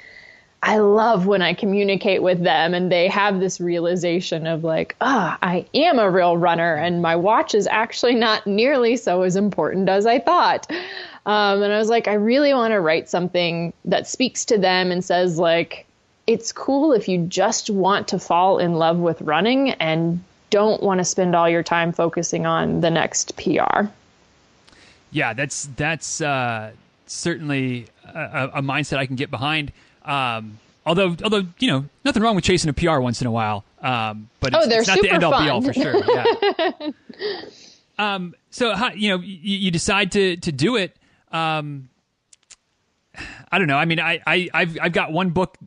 I love when I communicate with them and they have this realization of like, ah, oh, I am a real runner and my watch is actually not nearly so as important as I thought. Um, and I was like, I really want to write something that speaks to them and says like, it's cool if you just want to fall in love with running and don't want to spend all your time focusing on the next PR. Yeah, that's that's uh, certainly a, a, mindset I can get behind. Um, although, although you know, nothing wrong with chasing a PR once in a while. Um, but it's, oh, it's not the end all be all for sure. Yeah. um, so, how, you know, you, you, decide to to do it. Um, I don't know. I mean, I, I I've I've got one book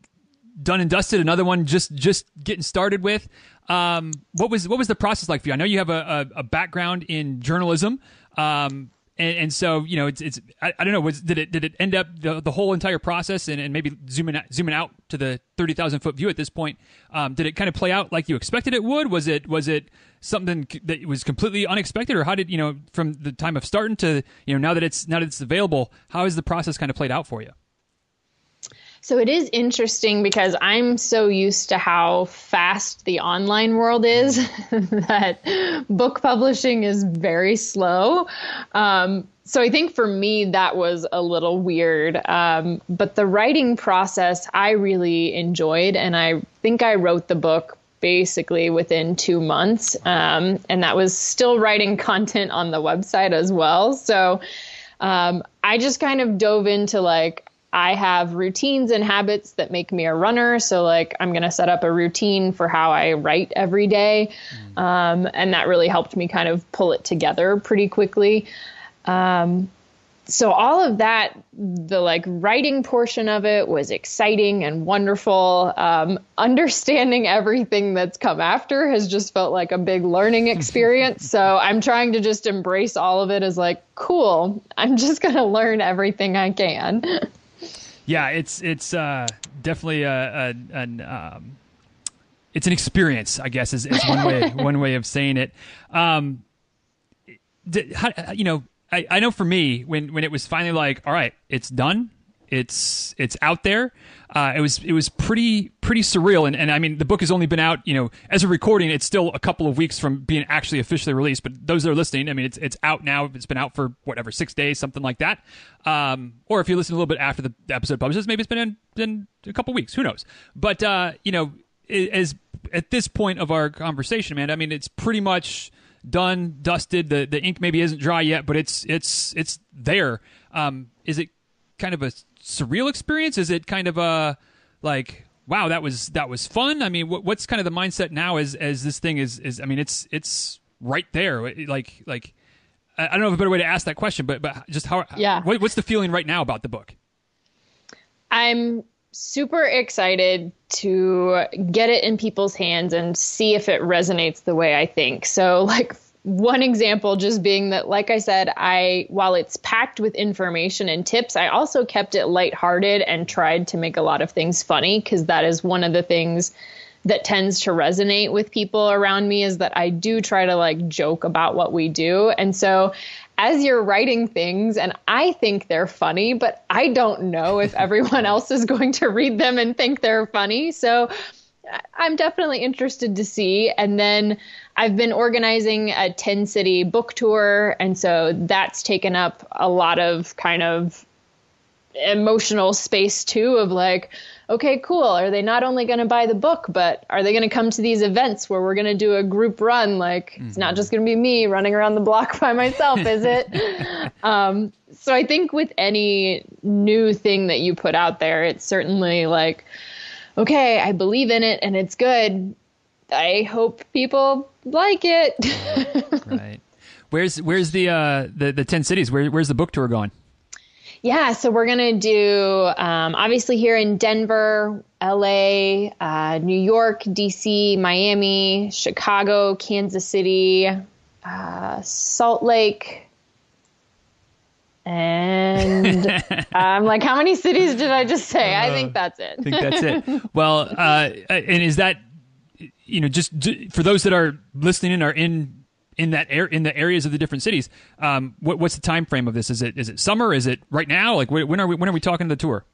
done and dusted. Another one just just getting started with. Um, what was what was the process like for you? I know you have a, a, a background in journalism, um, and, and, so you know it's it's I, I, don't know was did it did it end up the, the whole entire process and, and maybe zooming out, zooming out to the thirty thousand foot view at this point? Um, did it kind of play out like you expected it would? Was it was it something that was completely unexpected, or how did you know from the time of starting to you know now that it's now that it's available? How has the process kind of played out for you? So it is interesting because I'm so used to how fast the online world is that book publishing is very slow. Um, so I think for me that was a little weird. Um, but the writing process I really enjoyed, and I think I wrote the book basically within two months. Um, and that was still writing content on the website as well. So um, I just kind of dove into like, I have routines and habits that make me a runner. So, like, I'm going to set up a routine for how I write every day. Mm. Um, and that really helped me kind of pull it together pretty quickly. Um, so, all of that, the like writing portion of it was exciting and wonderful. Um, understanding everything that's come after has just felt like a big learning experience. so, I'm trying to just embrace all of it as like, cool, I'm just going to learn everything I can. yeah, it's it's uh, definitely a, a an um, it's an experience, I guess, is, is one way one way of saying it. Um, how, you know, I, I know for me when when it was finally like, all right, it's done, it's it's out there. Uh, it was it was pretty pretty surreal, and, and I mean the book has only been out. You know, as a recording, it's still a couple of weeks from being actually officially released. But those that are listening, I mean, it's it's out now. It's been out for whatever six days, something like that. Um, or if you listen a little bit after the episode publishes, maybe it's been in, a couple weeks. Who knows? But uh, you know, as at this point of our conversation, man, I mean, it's pretty much done, dusted. The the ink maybe isn't dry yet, but it's it's it's there. Um, is it kind of a surreal experience? Is it kind of a like wow that was that was fun? I mean, what, what's kind of the mindset now as as this thing is is I mean it's it's right there like like I don't know if a better way to ask that question, but but just how yeah what, what's the feeling right now about the book? I'm super excited to get it in people's hands and see if it resonates the way I think. So like one example just being that like i said i while it's packed with information and tips i also kept it lighthearted and tried to make a lot of things funny because that is one of the things that tends to resonate with people around me is that i do try to like joke about what we do. And so as you're writing things and i think they're funny but i don't know if everyone else is going to read them and think they're funny. So i'm definitely interested to see and then I've been organizing a 10 city book tour. And so that's taken up a lot of kind of emotional space too of like, okay, cool. Are they not only going to buy the book, but are they going to come to these events where we're going to do a group run? Like, mm-hmm. it's not mm-hmm. just going to be me running around the block by myself, is it? um, so I think with any new thing that you put out there, it's certainly like, okay, I believe in it and it's good. I hope people like it. right. Where's where's the uh the the ten cities? Where where's the book tour going? Yeah, so we're gonna do um, obviously here in Denver, LA, uh, New York, DC, Miami, Chicago, Kansas City, uh, Salt Lake, and I'm like, how many cities did I just say? I think that's it. I think that's it. Well, uh, and is that you know just for those that are listening and are in in that air in the areas of the different cities. Um, what, what's the time frame of this? Is it is it summer? Is it right now? Like when are we when are we talking the tour?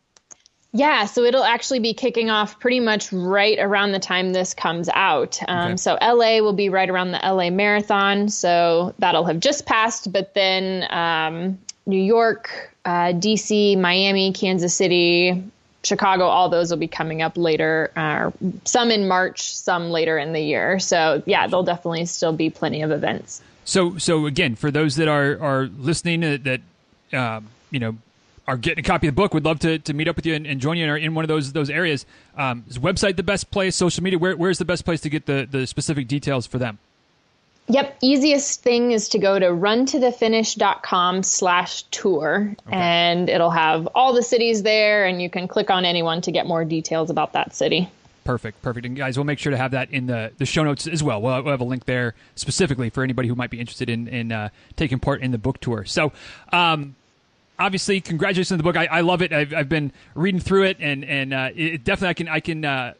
Yeah, so it'll actually be kicking off pretty much right around the time this comes out. Um, okay. So LA will be right around the LA Marathon, so that'll have just passed. But then um, New York, uh, DC, Miami, Kansas City, Chicago, all those will be coming up later, uh, some in March, some later in the year. So yeah, there'll definitely still be plenty of events. So so again, for those that are are listening uh, that uh, you know are getting a copy of the book, would love to, to meet up with you and, and join you in, in, one of those those areas. Um, is website the best place? Social media? Where, where's the best place to get the the specific details for them? Yep. Easiest thing is to go to runtothefinish.com slash tour okay. and it'll have all the cities there and you can click on anyone to get more details about that city. Perfect. Perfect. And guys, we'll make sure to have that in the, the show notes as well. We'll, we'll have a link there specifically for anybody who might be interested in, in uh, taking part in the book tour. So, um, obviously, congratulations on the book. I, I love it. I've, I've, been reading through it and, and uh, it definitely I can, I can uh,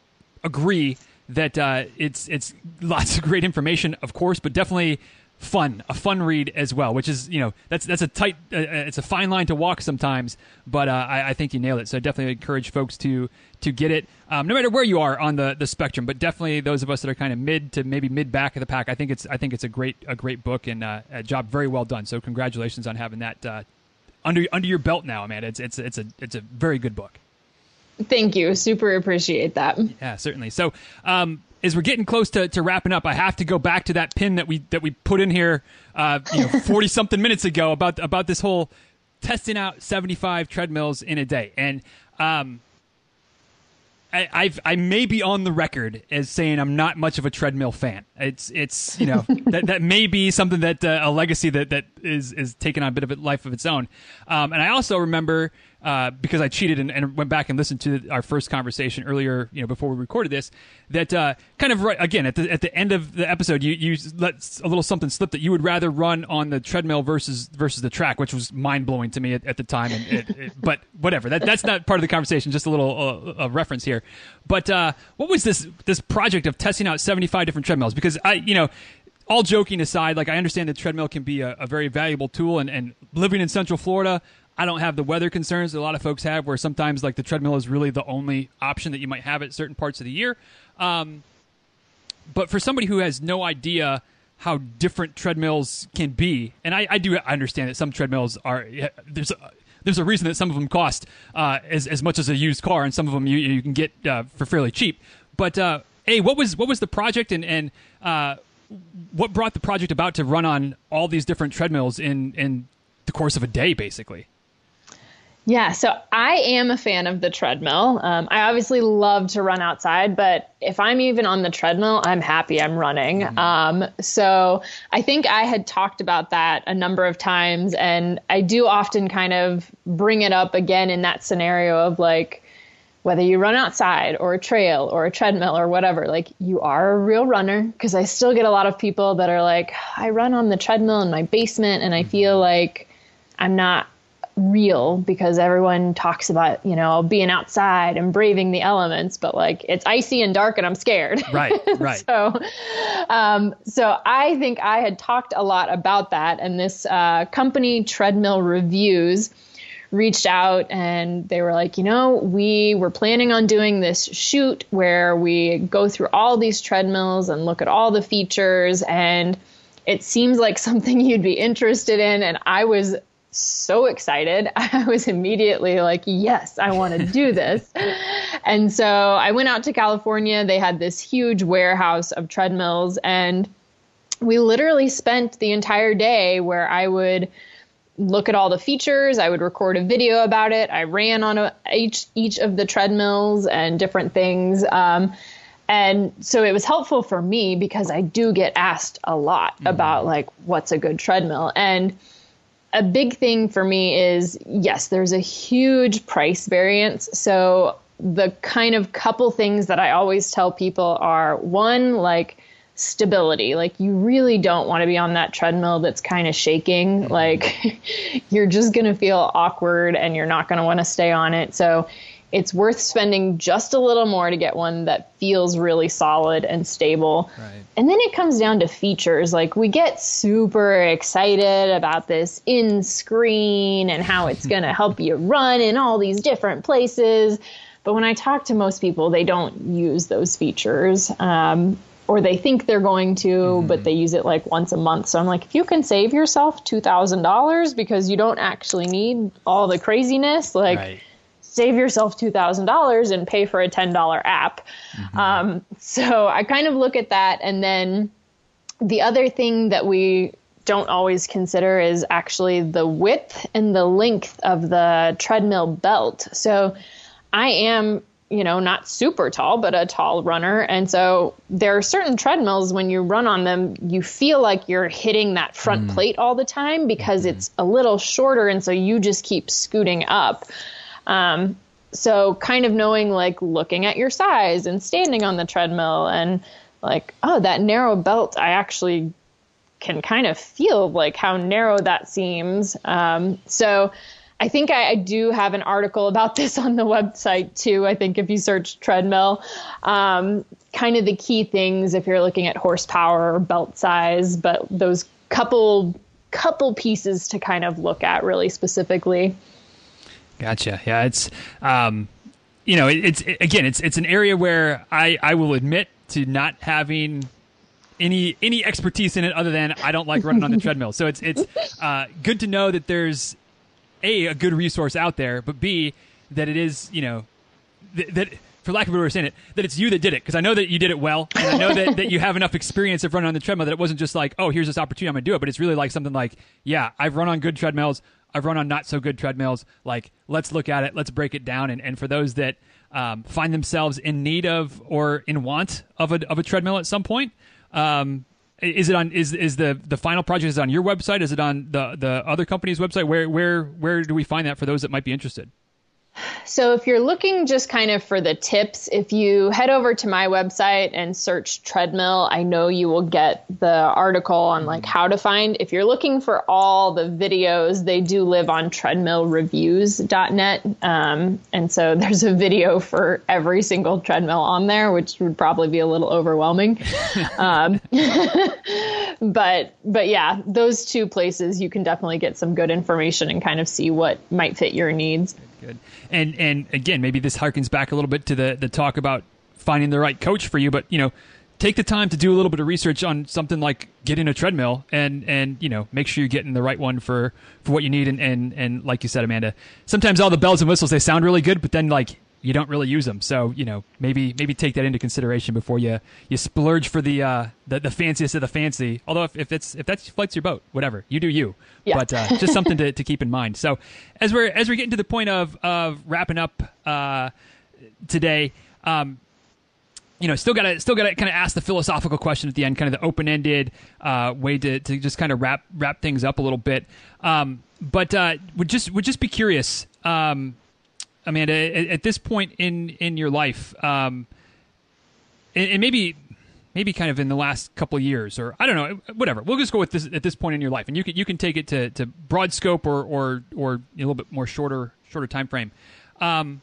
agree that uh, it's it's lots of great information, of course, but definitely fun, a fun read as well. Which is you know that's that's a tight, uh, uh, it's a fine line to walk sometimes, but uh, I, I, think you nailed it. So I definitely encourage folks to to get it, um, no matter where you are on the the spectrum. But definitely those of us that are kind of mid to maybe mid back of the pack, I think it's I think it's a great a great book and uh, a job very well done. So congratulations on having that uh, under under your belt now, man. It's it's it's a it's a very good book. Thank you. Super appreciate that. Yeah, certainly. So, um, as we're getting close to, to wrapping up, I have to go back to that pin that we that we put in here, uh, you know, forty something minutes ago about about this whole testing out seventy five treadmills in a day, and um, I, I've I may be on the record as saying I'm not much of a treadmill fan. It's it's you know that that may be something that uh, a legacy that that is is taking on a bit of a life of its own, um, and I also remember uh, because I cheated and, and, went back and listened to our first conversation earlier, you know, before we recorded this, that uh, kind of right again at the at the end of the episode, you you let a little something slip that you would rather run on the treadmill versus versus the track, which was mind blowing to me at, at, the time. And it, it, but whatever, that that's not part of the conversation. Just a little uh, reference here. But uh, what was this this project of testing out seventy five different treadmills? Because I you know all joking aside, like I understand that treadmill can be a, a, very valuable tool, and, and living in Central Florida, I don't have the weather concerns that a lot of folks have, where sometimes like the treadmill is really the only option that you might have at certain parts of the year. Um, but for somebody who has no idea how different treadmills can be, and I, I do understand that some treadmills are there's a, there's a reason that some of them cost uh, as as much as a used car, and some of them you you can get uh, for fairly cheap. But uh, hey, what was what was the project and and uh, what brought the project about to run on all these different treadmills in in the course of a day, basically? Yeah, so I am a fan of the treadmill. Um, I obviously love to run outside, but if I'm even on the treadmill, I'm happy I'm running. Mm-hmm. Um, so I think I had talked about that a number of times, and I do often kind of bring it up again in that scenario of like, whether you run outside or a trail or a treadmill or whatever, like you are a real runner. Because I still get a lot of people that are like, I run on the treadmill in my basement and I feel mm-hmm. like I'm not real because everyone talks about you know being outside and braving the elements but like it's icy and dark and i'm scared. Right right. So um, so i think i had talked a lot about that and this uh, company treadmill reviews reached out and they were like you know we were planning on doing this shoot where we go through all these treadmills and look at all the features and it seems like something you'd be interested in. And i was so excited. I was immediately like, yes, I want to do this. and so I went out to California. They had this huge warehouse of treadmills, and we literally spent the entire day where I would look at all the features. I would record a video about it. I ran on a, each each of the treadmills and different things. Um, and so it was helpful for me because I do get asked a lot mm-hmm. about like what's a good treadmill and a big thing for me is yes, there's a huge price variance. So the kind of couple things that I always tell people are one, like stability. Like you really don't want to be on that treadmill that's kind of shaking. Mm-hmm. Like you're just going to feel awkward and you're not going to want to stay on it. So it's worth spending just a little more to get one that feels really solid and stable. Right. And then it comes down to features. Like we get super excited about this in screen and how it's going to help you run in all these different places. But when I talk to most people, they don't use those features. Um, or they think they're going to, mm-hmm. but they use it like once a month. So I'm like, if you can save yourself $2,000 because you don't actually need all the craziness, like, right save yourself $2,000 and pay for a $10 app. Mm-hmm. Um, so I kind of look at that. And then the other thing that we don't always consider is actually the width and the length of the treadmill belt. So I am, you know, not super tall, but a tall runner. And so there are certain treadmills when you run on them, you feel like you're hitting that front mm. plate all the time because mm-hmm. it's a little shorter. And so you just keep scooting up. Um, so kind of knowing like looking at your size and standing on the treadmill and like oh that narrow belt i actually can kind of feel like how narrow that seems. Um, so i think I, I, do have an article about this on the website too i think if you search treadmill. Um, kind of the key things if you're looking at horsepower or belt size but those couple couple pieces to kind of look at really specifically Gotcha. Yeah, it's um, you know, it, it's it, again, it's it's an area where I I will admit to not having any any expertise in it other than I don't like running on the treadmill. So it's it's uh, good to know that there's a a good resource out there, but b that it is you know th- that for lack of a better way of saying it, that it's you that did it because I know that you did it well, and I know that, that you have enough experience of running on the treadmill that it wasn't just like, oh, here's this opportunity, I'm gonna do it, but it's really like something like, yeah, I've run on good treadmills, I've run on not so good treadmills. Like, let's look at it, let's break it down. And, and for those that um, find themselves in need of or in want of a, of a treadmill at some point, um, is it on is is the the final project is on your website? Is it on the the other company's website? Where where where do we find that for those that might be interested? So, if you're looking just kind of for the tips, if you head over to my website and search treadmill, I know you will get the article on like how to find. If you're looking for all the videos, they do live on treadmillreviews.net. Um, and so there's a video for every single treadmill on there, which would probably be a little overwhelming. um, but, but yeah, those two places you can definitely get some good information and kind of see what might fit your needs. Good. And and again, maybe this harkens back a little bit to the the talk about finding the right coach for you, but you know, take the time to do a little bit of research on something like getting a treadmill and and you know make sure you're getting the right one for for what you need and and and like you said amanda sometimes all the bells and whistles they sound really good but then like you don't really use them. So you know maybe maybe take that into consideration before you you splurge for the uh, the, the fanciest of the fancy. Although if, if it's if that floats your boat, whatever you do you. Yeah. But uh, just something to, to keep in mind. So as we're as we're getting to the point of of wrapping up uh, today. Um, you know, still got to still got to kind of ask the philosophical question at the end, kind of the open ended uh, way to, to just kind of wrap wrap things up a little bit. Um, but uh, would just would just be curious. Um, Amanda, at, at this point in in your life, um, and, and, maybe maybe kind of in the last couple years, or I don't know, whatever. We'll just go with this at this point in your life, and you can you can take it to, to broad scope or or or a little bit more shorter shorter time frame. Um,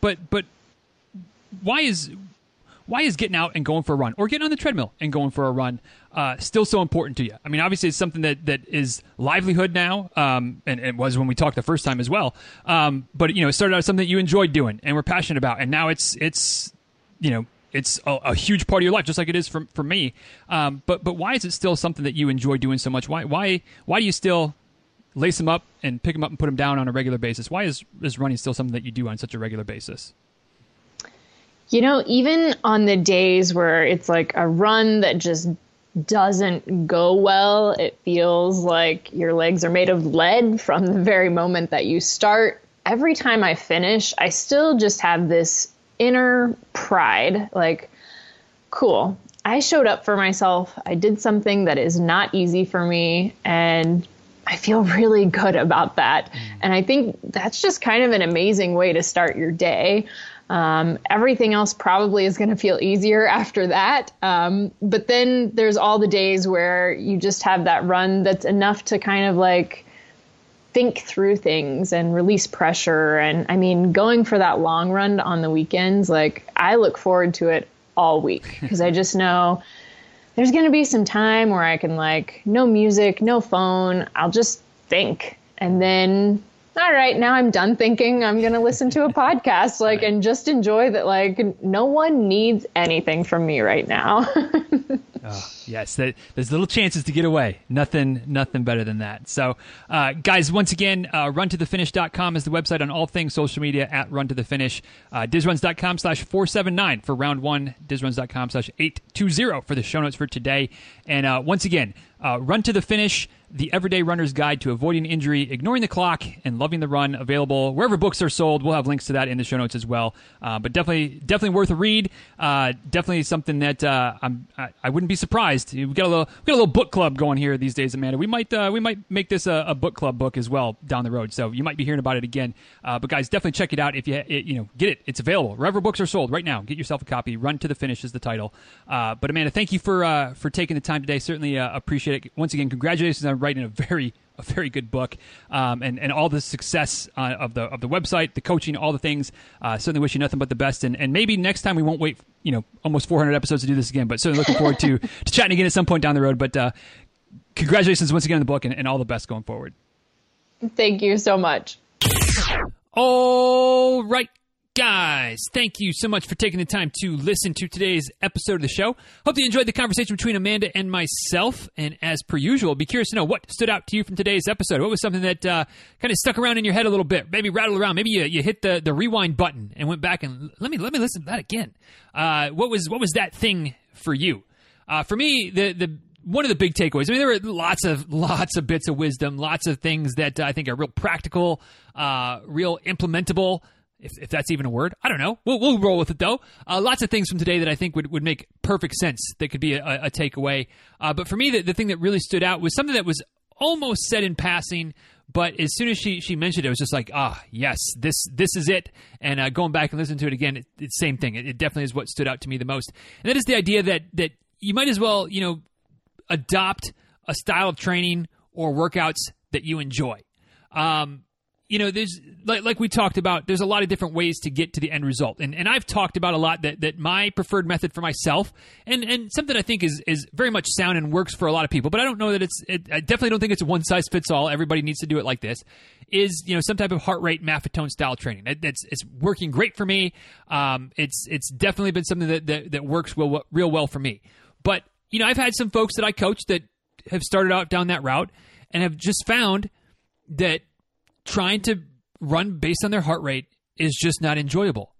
but but why is why is getting out and going for a run or getting on the treadmill and going for a run uh, still so important to you? I mean, obviously, it's something that, that is livelihood now, um, and it was when we talked the first time as well. Um, but you know, it started out as something that you enjoyed doing and were passionate about, and now it's it's you know it's a, a, huge part of your life, just like it is for for me. Um, but but why is it still something that you enjoy doing so much? Why why why do you still lace them up and pick them up and put them down on a regular basis. Why is is running still something that you do on such a regular basis? You know, even on the days where it's like a run that just doesn't go well, it feels like your legs are made of lead from the very moment that you start. Every time I finish, I still just have this inner pride like, cool, I showed up for myself. I did something that is not easy for me. And I feel really good about that. Mm. And I think that's just kind of an amazing way to start your day. Um, everything else probably is going to feel easier after that. Um, but then there's all the days where you just have that run that's enough to kind of like think through things and release pressure. And I mean, going for that long run on the weekends, like I look forward to it all week because I just know there's going to be some time where I can like no music, no phone. I'll just think. And then all right, now I'm done thinking. I'm going to listen to a podcast, like, and just enjoy that. Like, no one needs anything from me right now. oh, yes, there's little chances to get away. Nothing, nothing better than that. So, uh, guys, once again, uh, runtothefinish.com is the website on all things social media at run to the finish. Uh, dizruns.com slash 479 for round one, dizruns.com slash 820 for the show notes for today. And uh, once again, uh, run to the finish the Everyday Runner's Guide to Avoiding Injury, Ignoring the Clock, and Loving the Run, available wherever books are sold. We'll have links to that in the show notes as well. Uh, but definitely, definitely worth a read. Uh, definitely something that I'm, I, I, wouldn't be surprised. We got a little, we got a little book club going here these days, Amanda. We might, uh, we might make this a, a, book club book as well down the road. So you might be hearing about it again. Uh, but guys, definitely check it out if you, it, you know, get it. It's available wherever books are sold right now. Get yourself a copy. Run to the finish is the title. Uh, but Amanda, thank you for for taking the time today. Certainly appreciate it. Once again, congratulations on writing a very a very good book, um, and and all the success uh, of the of the website, the coaching, all the things. Uh, certainly wish you nothing but the best, and, and maybe next time we won't wait, you know, almost 400 episodes to do this again. But certainly looking forward to to chatting again at some point down the road. But uh, congratulations once again on the book, and, and all the best going forward. Thank you so much. All right, Guys, thank you so much for taking the time to listen to today's episode of the show. Hope you enjoyed the conversation between Amanda and myself. And as per usual, be curious to know what stood out to you from today's episode. What was something that uh, kind of stuck around in your head a little bit? Maybe rattled around. Maybe you, you hit the, the rewind button and went back and let me let me listen to that again. Uh, what was what was that thing for you? Uh, for me, the the one of the big takeaways. I mean, there were lots of lots of bits of wisdom, lots of things that I think are real practical, uh, real implementable if, if that's even a word. I don't know. We'll, we'll roll with it though. Uh, lots of things from today that I think would, would make perfect sense that could be a, a takeaway. Uh, but for me, the, the thing that really stood out was something that was almost said in passing, but as soon as she, she mentioned it, it was just like, ah, yes, this this is it. And uh, going back and listening to it again, it, it's same thing. It, it, definitely is what stood out to me the most. And that is the idea that that you might as well, you know, adopt a style of training or workouts that you enjoy. Um, you know, there's like, like we talked about, there's a lot of different ways to get to the end result. And, and I've talked about a lot that, that my preferred method for myself and, and something I think is, is very much sound and works for a lot of people, but I don't know that it's, it, I definitely don't think it's a one size fits all. Everybody needs to do it like this is, you know, some type of heart rate maffetone style training. It, it's, it's working great for me. Um, it's, it's definitely been something that, that, that works real, real well for me. But, you know, I've had some folks that I coach that have started out down that route and have just found that trying to run based on their heart rate is just not enjoyable.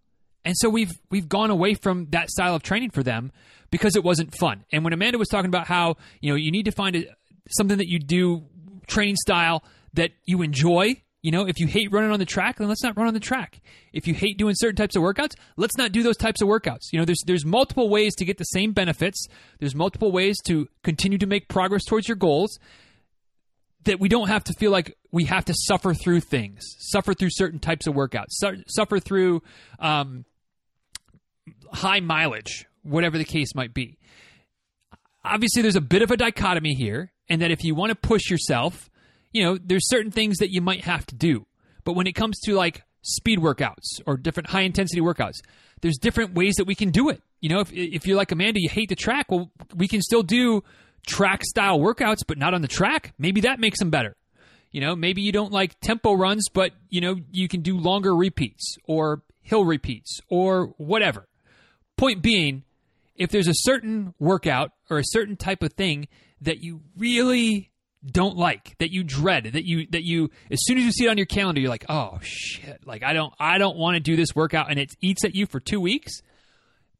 And so we've we've gone away from that style of training for them because it wasn't fun. And when Amanda was talking about how, you know, you need to find a, something that you do training style that you enjoy, you know, if you hate running on the track, then let's not run on the track. If you hate doing certain types of workouts, let's not do those types of workouts. You know, there's there's multiple ways to get the same benefits. There's multiple ways to continue to make progress towards your goals that we don't have to feel like we have to suffer through things, suffer through certain types of workouts, su- suffer through um, high mileage, whatever the case might be. Obviously, there's a bit of a dichotomy here, and that if you want to push yourself, you know, there's certain things that you might have to do. But when it comes to like speed workouts or different high intensity workouts, there's different ways that we can do it. You know, if if you're like Amanda, you hate the track, well, we can still do track style workouts, but not on the track, maybe that makes them better. You know, maybe you don't like tempo runs, but you know, you can do longer repeats or hill repeats or whatever. Point being, if there's a certain workout or a certain type of thing that you really don't like, that you dread, that you that you as soon as you see it on your calendar, you're like, oh shit, like I don't I don't want to do this workout, and it eats at you for two weeks.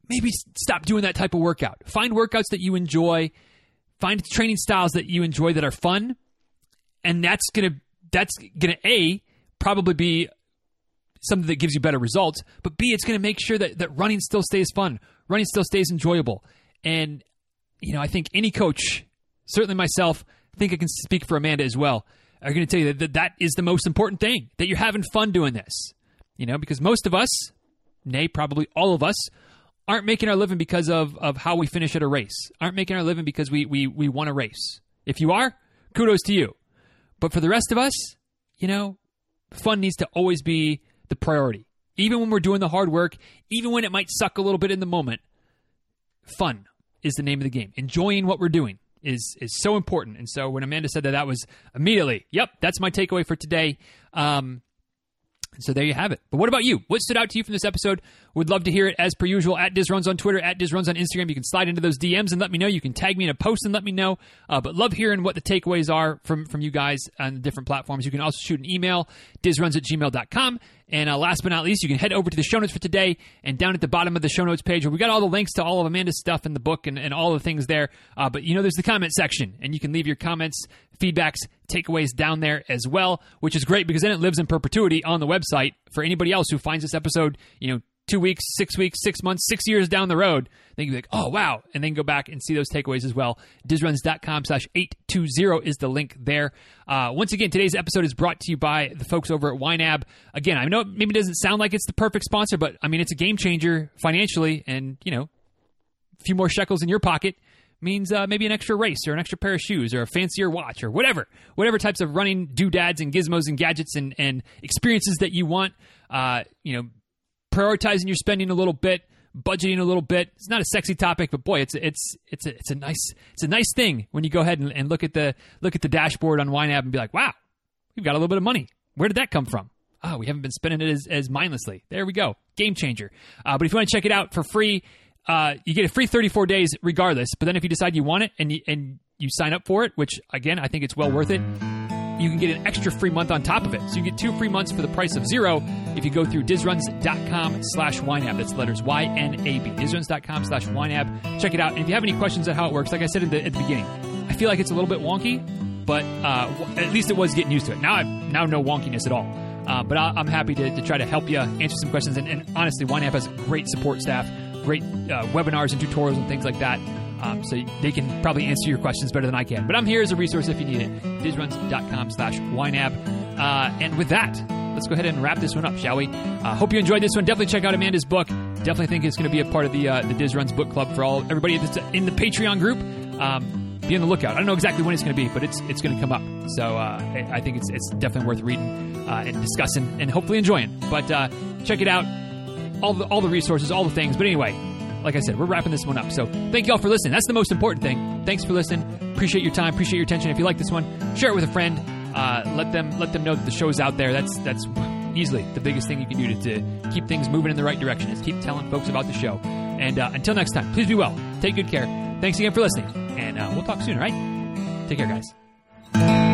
Maybe stop doing that type of workout. Find workouts that you enjoy. Find training styles that you enjoy that are fun, and that's gonna that's gonna a probably be something that gives you better results, but B, it's to make sure that, that running still stays fun, running still stays enjoyable. And, you know, I think any coach, certainly myself, I think I can speak for Amanda as well, are going to tell you that that is the most important thing, that you're having fun doing this. You know, because most of us, nay, probably all of us, aren't making our living because of, of how we finish at a race, aren't making our living because we, we, we won a race. If you are, kudos to you. But for the rest of us, you know, fun needs to always be the priority. Even when we're doing the hard work, even when it might suck a little bit in the moment, fun is the name of the game. Enjoying what we're doing is is so important. And so when Amanda said that, that was immediately, yep, that's my takeaway for today. Um, so there you have it. But what about you? What stood out to you from this episode? Would love to hear it as per usual at DizRuns on Twitter, at DizRuns on Instagram. You can slide into those DMs and let me know. You can tag me in a post and let me know. Uh, but love hearing what the takeaways are from, from you guys on the different platforms. You can also shoot an email, dizruns at gmail.com. And uh, last but not least, you can head over to the show notes for today and down at the bottom of the show notes page where we got all the links to all of Amanda's stuff in the book and, and all the things there. Uh, but you know, there's the comment section and you can leave your comments, feedbacks, takeaways down there as well, which is great because then it lives in perpetuity on the website for anybody else who finds this episode, you know, two weeks, six weeks, six months, six years down the road, then you'd be like, oh, wow. And then go back and see those takeaways as well. Dizruns.com slash 820 is the link there. Uh, once again, today's episode is brought to you by the folks over at YNAB. Again, I know it maybe doesn't sound like it's the perfect sponsor, but I mean, it's a game changer financially and, you know, a few more shekels in your pocket means uh, maybe an extra race or an extra pair of shoes or a fancier watch or whatever, whatever types of running doodads and gizmos and gadgets and, and experiences that you want. Uh, you know, prioritizing your spending a little bit, budgeting a little bit. It's not a sexy topic, but boy, it's it's it's a, it's a nice it's a nice thing when you go ahead and, and look at the look at the dashboard on YNAB and be like, wow, we've got a little bit of money. Where did that come from? Oh, we haven't been spending it as, as mindlessly. There we go. Game changer. Uh, but if you want to check it out for free, uh, you get a free 34 days regardless. But then if you decide you want it and you, and you sign up for it, which again, I think it's well worth it, you can get an extra free month on top of it. So you get two free months for the price of zero if you go through dizruns.com slash YNAB. That's letters Y-N-A-B. Dizruns.com slash YNAB. Check it out. And if you have any questions on how it works, like I said at the, at the beginning, I feel like it's a little bit wonky, but uh, at least it was getting used to it. Now I now no wonkiness at all. Uh, but I, am happy to, to, try to help you answer some questions. And, and honestly, YNAB has great support staff, great uh, webinars and tutorials and things like that. Um, so they can probably answer your questions better than I can. But I'm here as a resource if you need it. Dizruns.com slash YNAB. Uh, and with that, let's go ahead and wrap this one up, shall we? Uh, hope you enjoyed this one. Definitely check out Amanda's book. Definitely think it's going to be a part of the uh, the Diz Runs book club for all everybody that's in the Patreon group. Um, be on the lookout. I don't know exactly when it's going to be, but it's it's going to come up. So uh, I think it's it's definitely worth reading uh, and discussing and hopefully enjoying. But uh, check it out. All the all the resources, all the things. But anyway, like I said, we're wrapping this one up. So thank you all for listening. That's the most important thing. Thanks for listening. Appreciate your time. Appreciate your attention. If you like this one, share it with a friend. Uh, let them let them know that the show's out there. That's that's easily the biggest thing you can do to, to keep things moving in the right direction. Is keep telling folks about the show. And uh, until next time, please be well. Take good care. Thanks again for listening, and uh, we'll talk soon. All right. Take care, guys.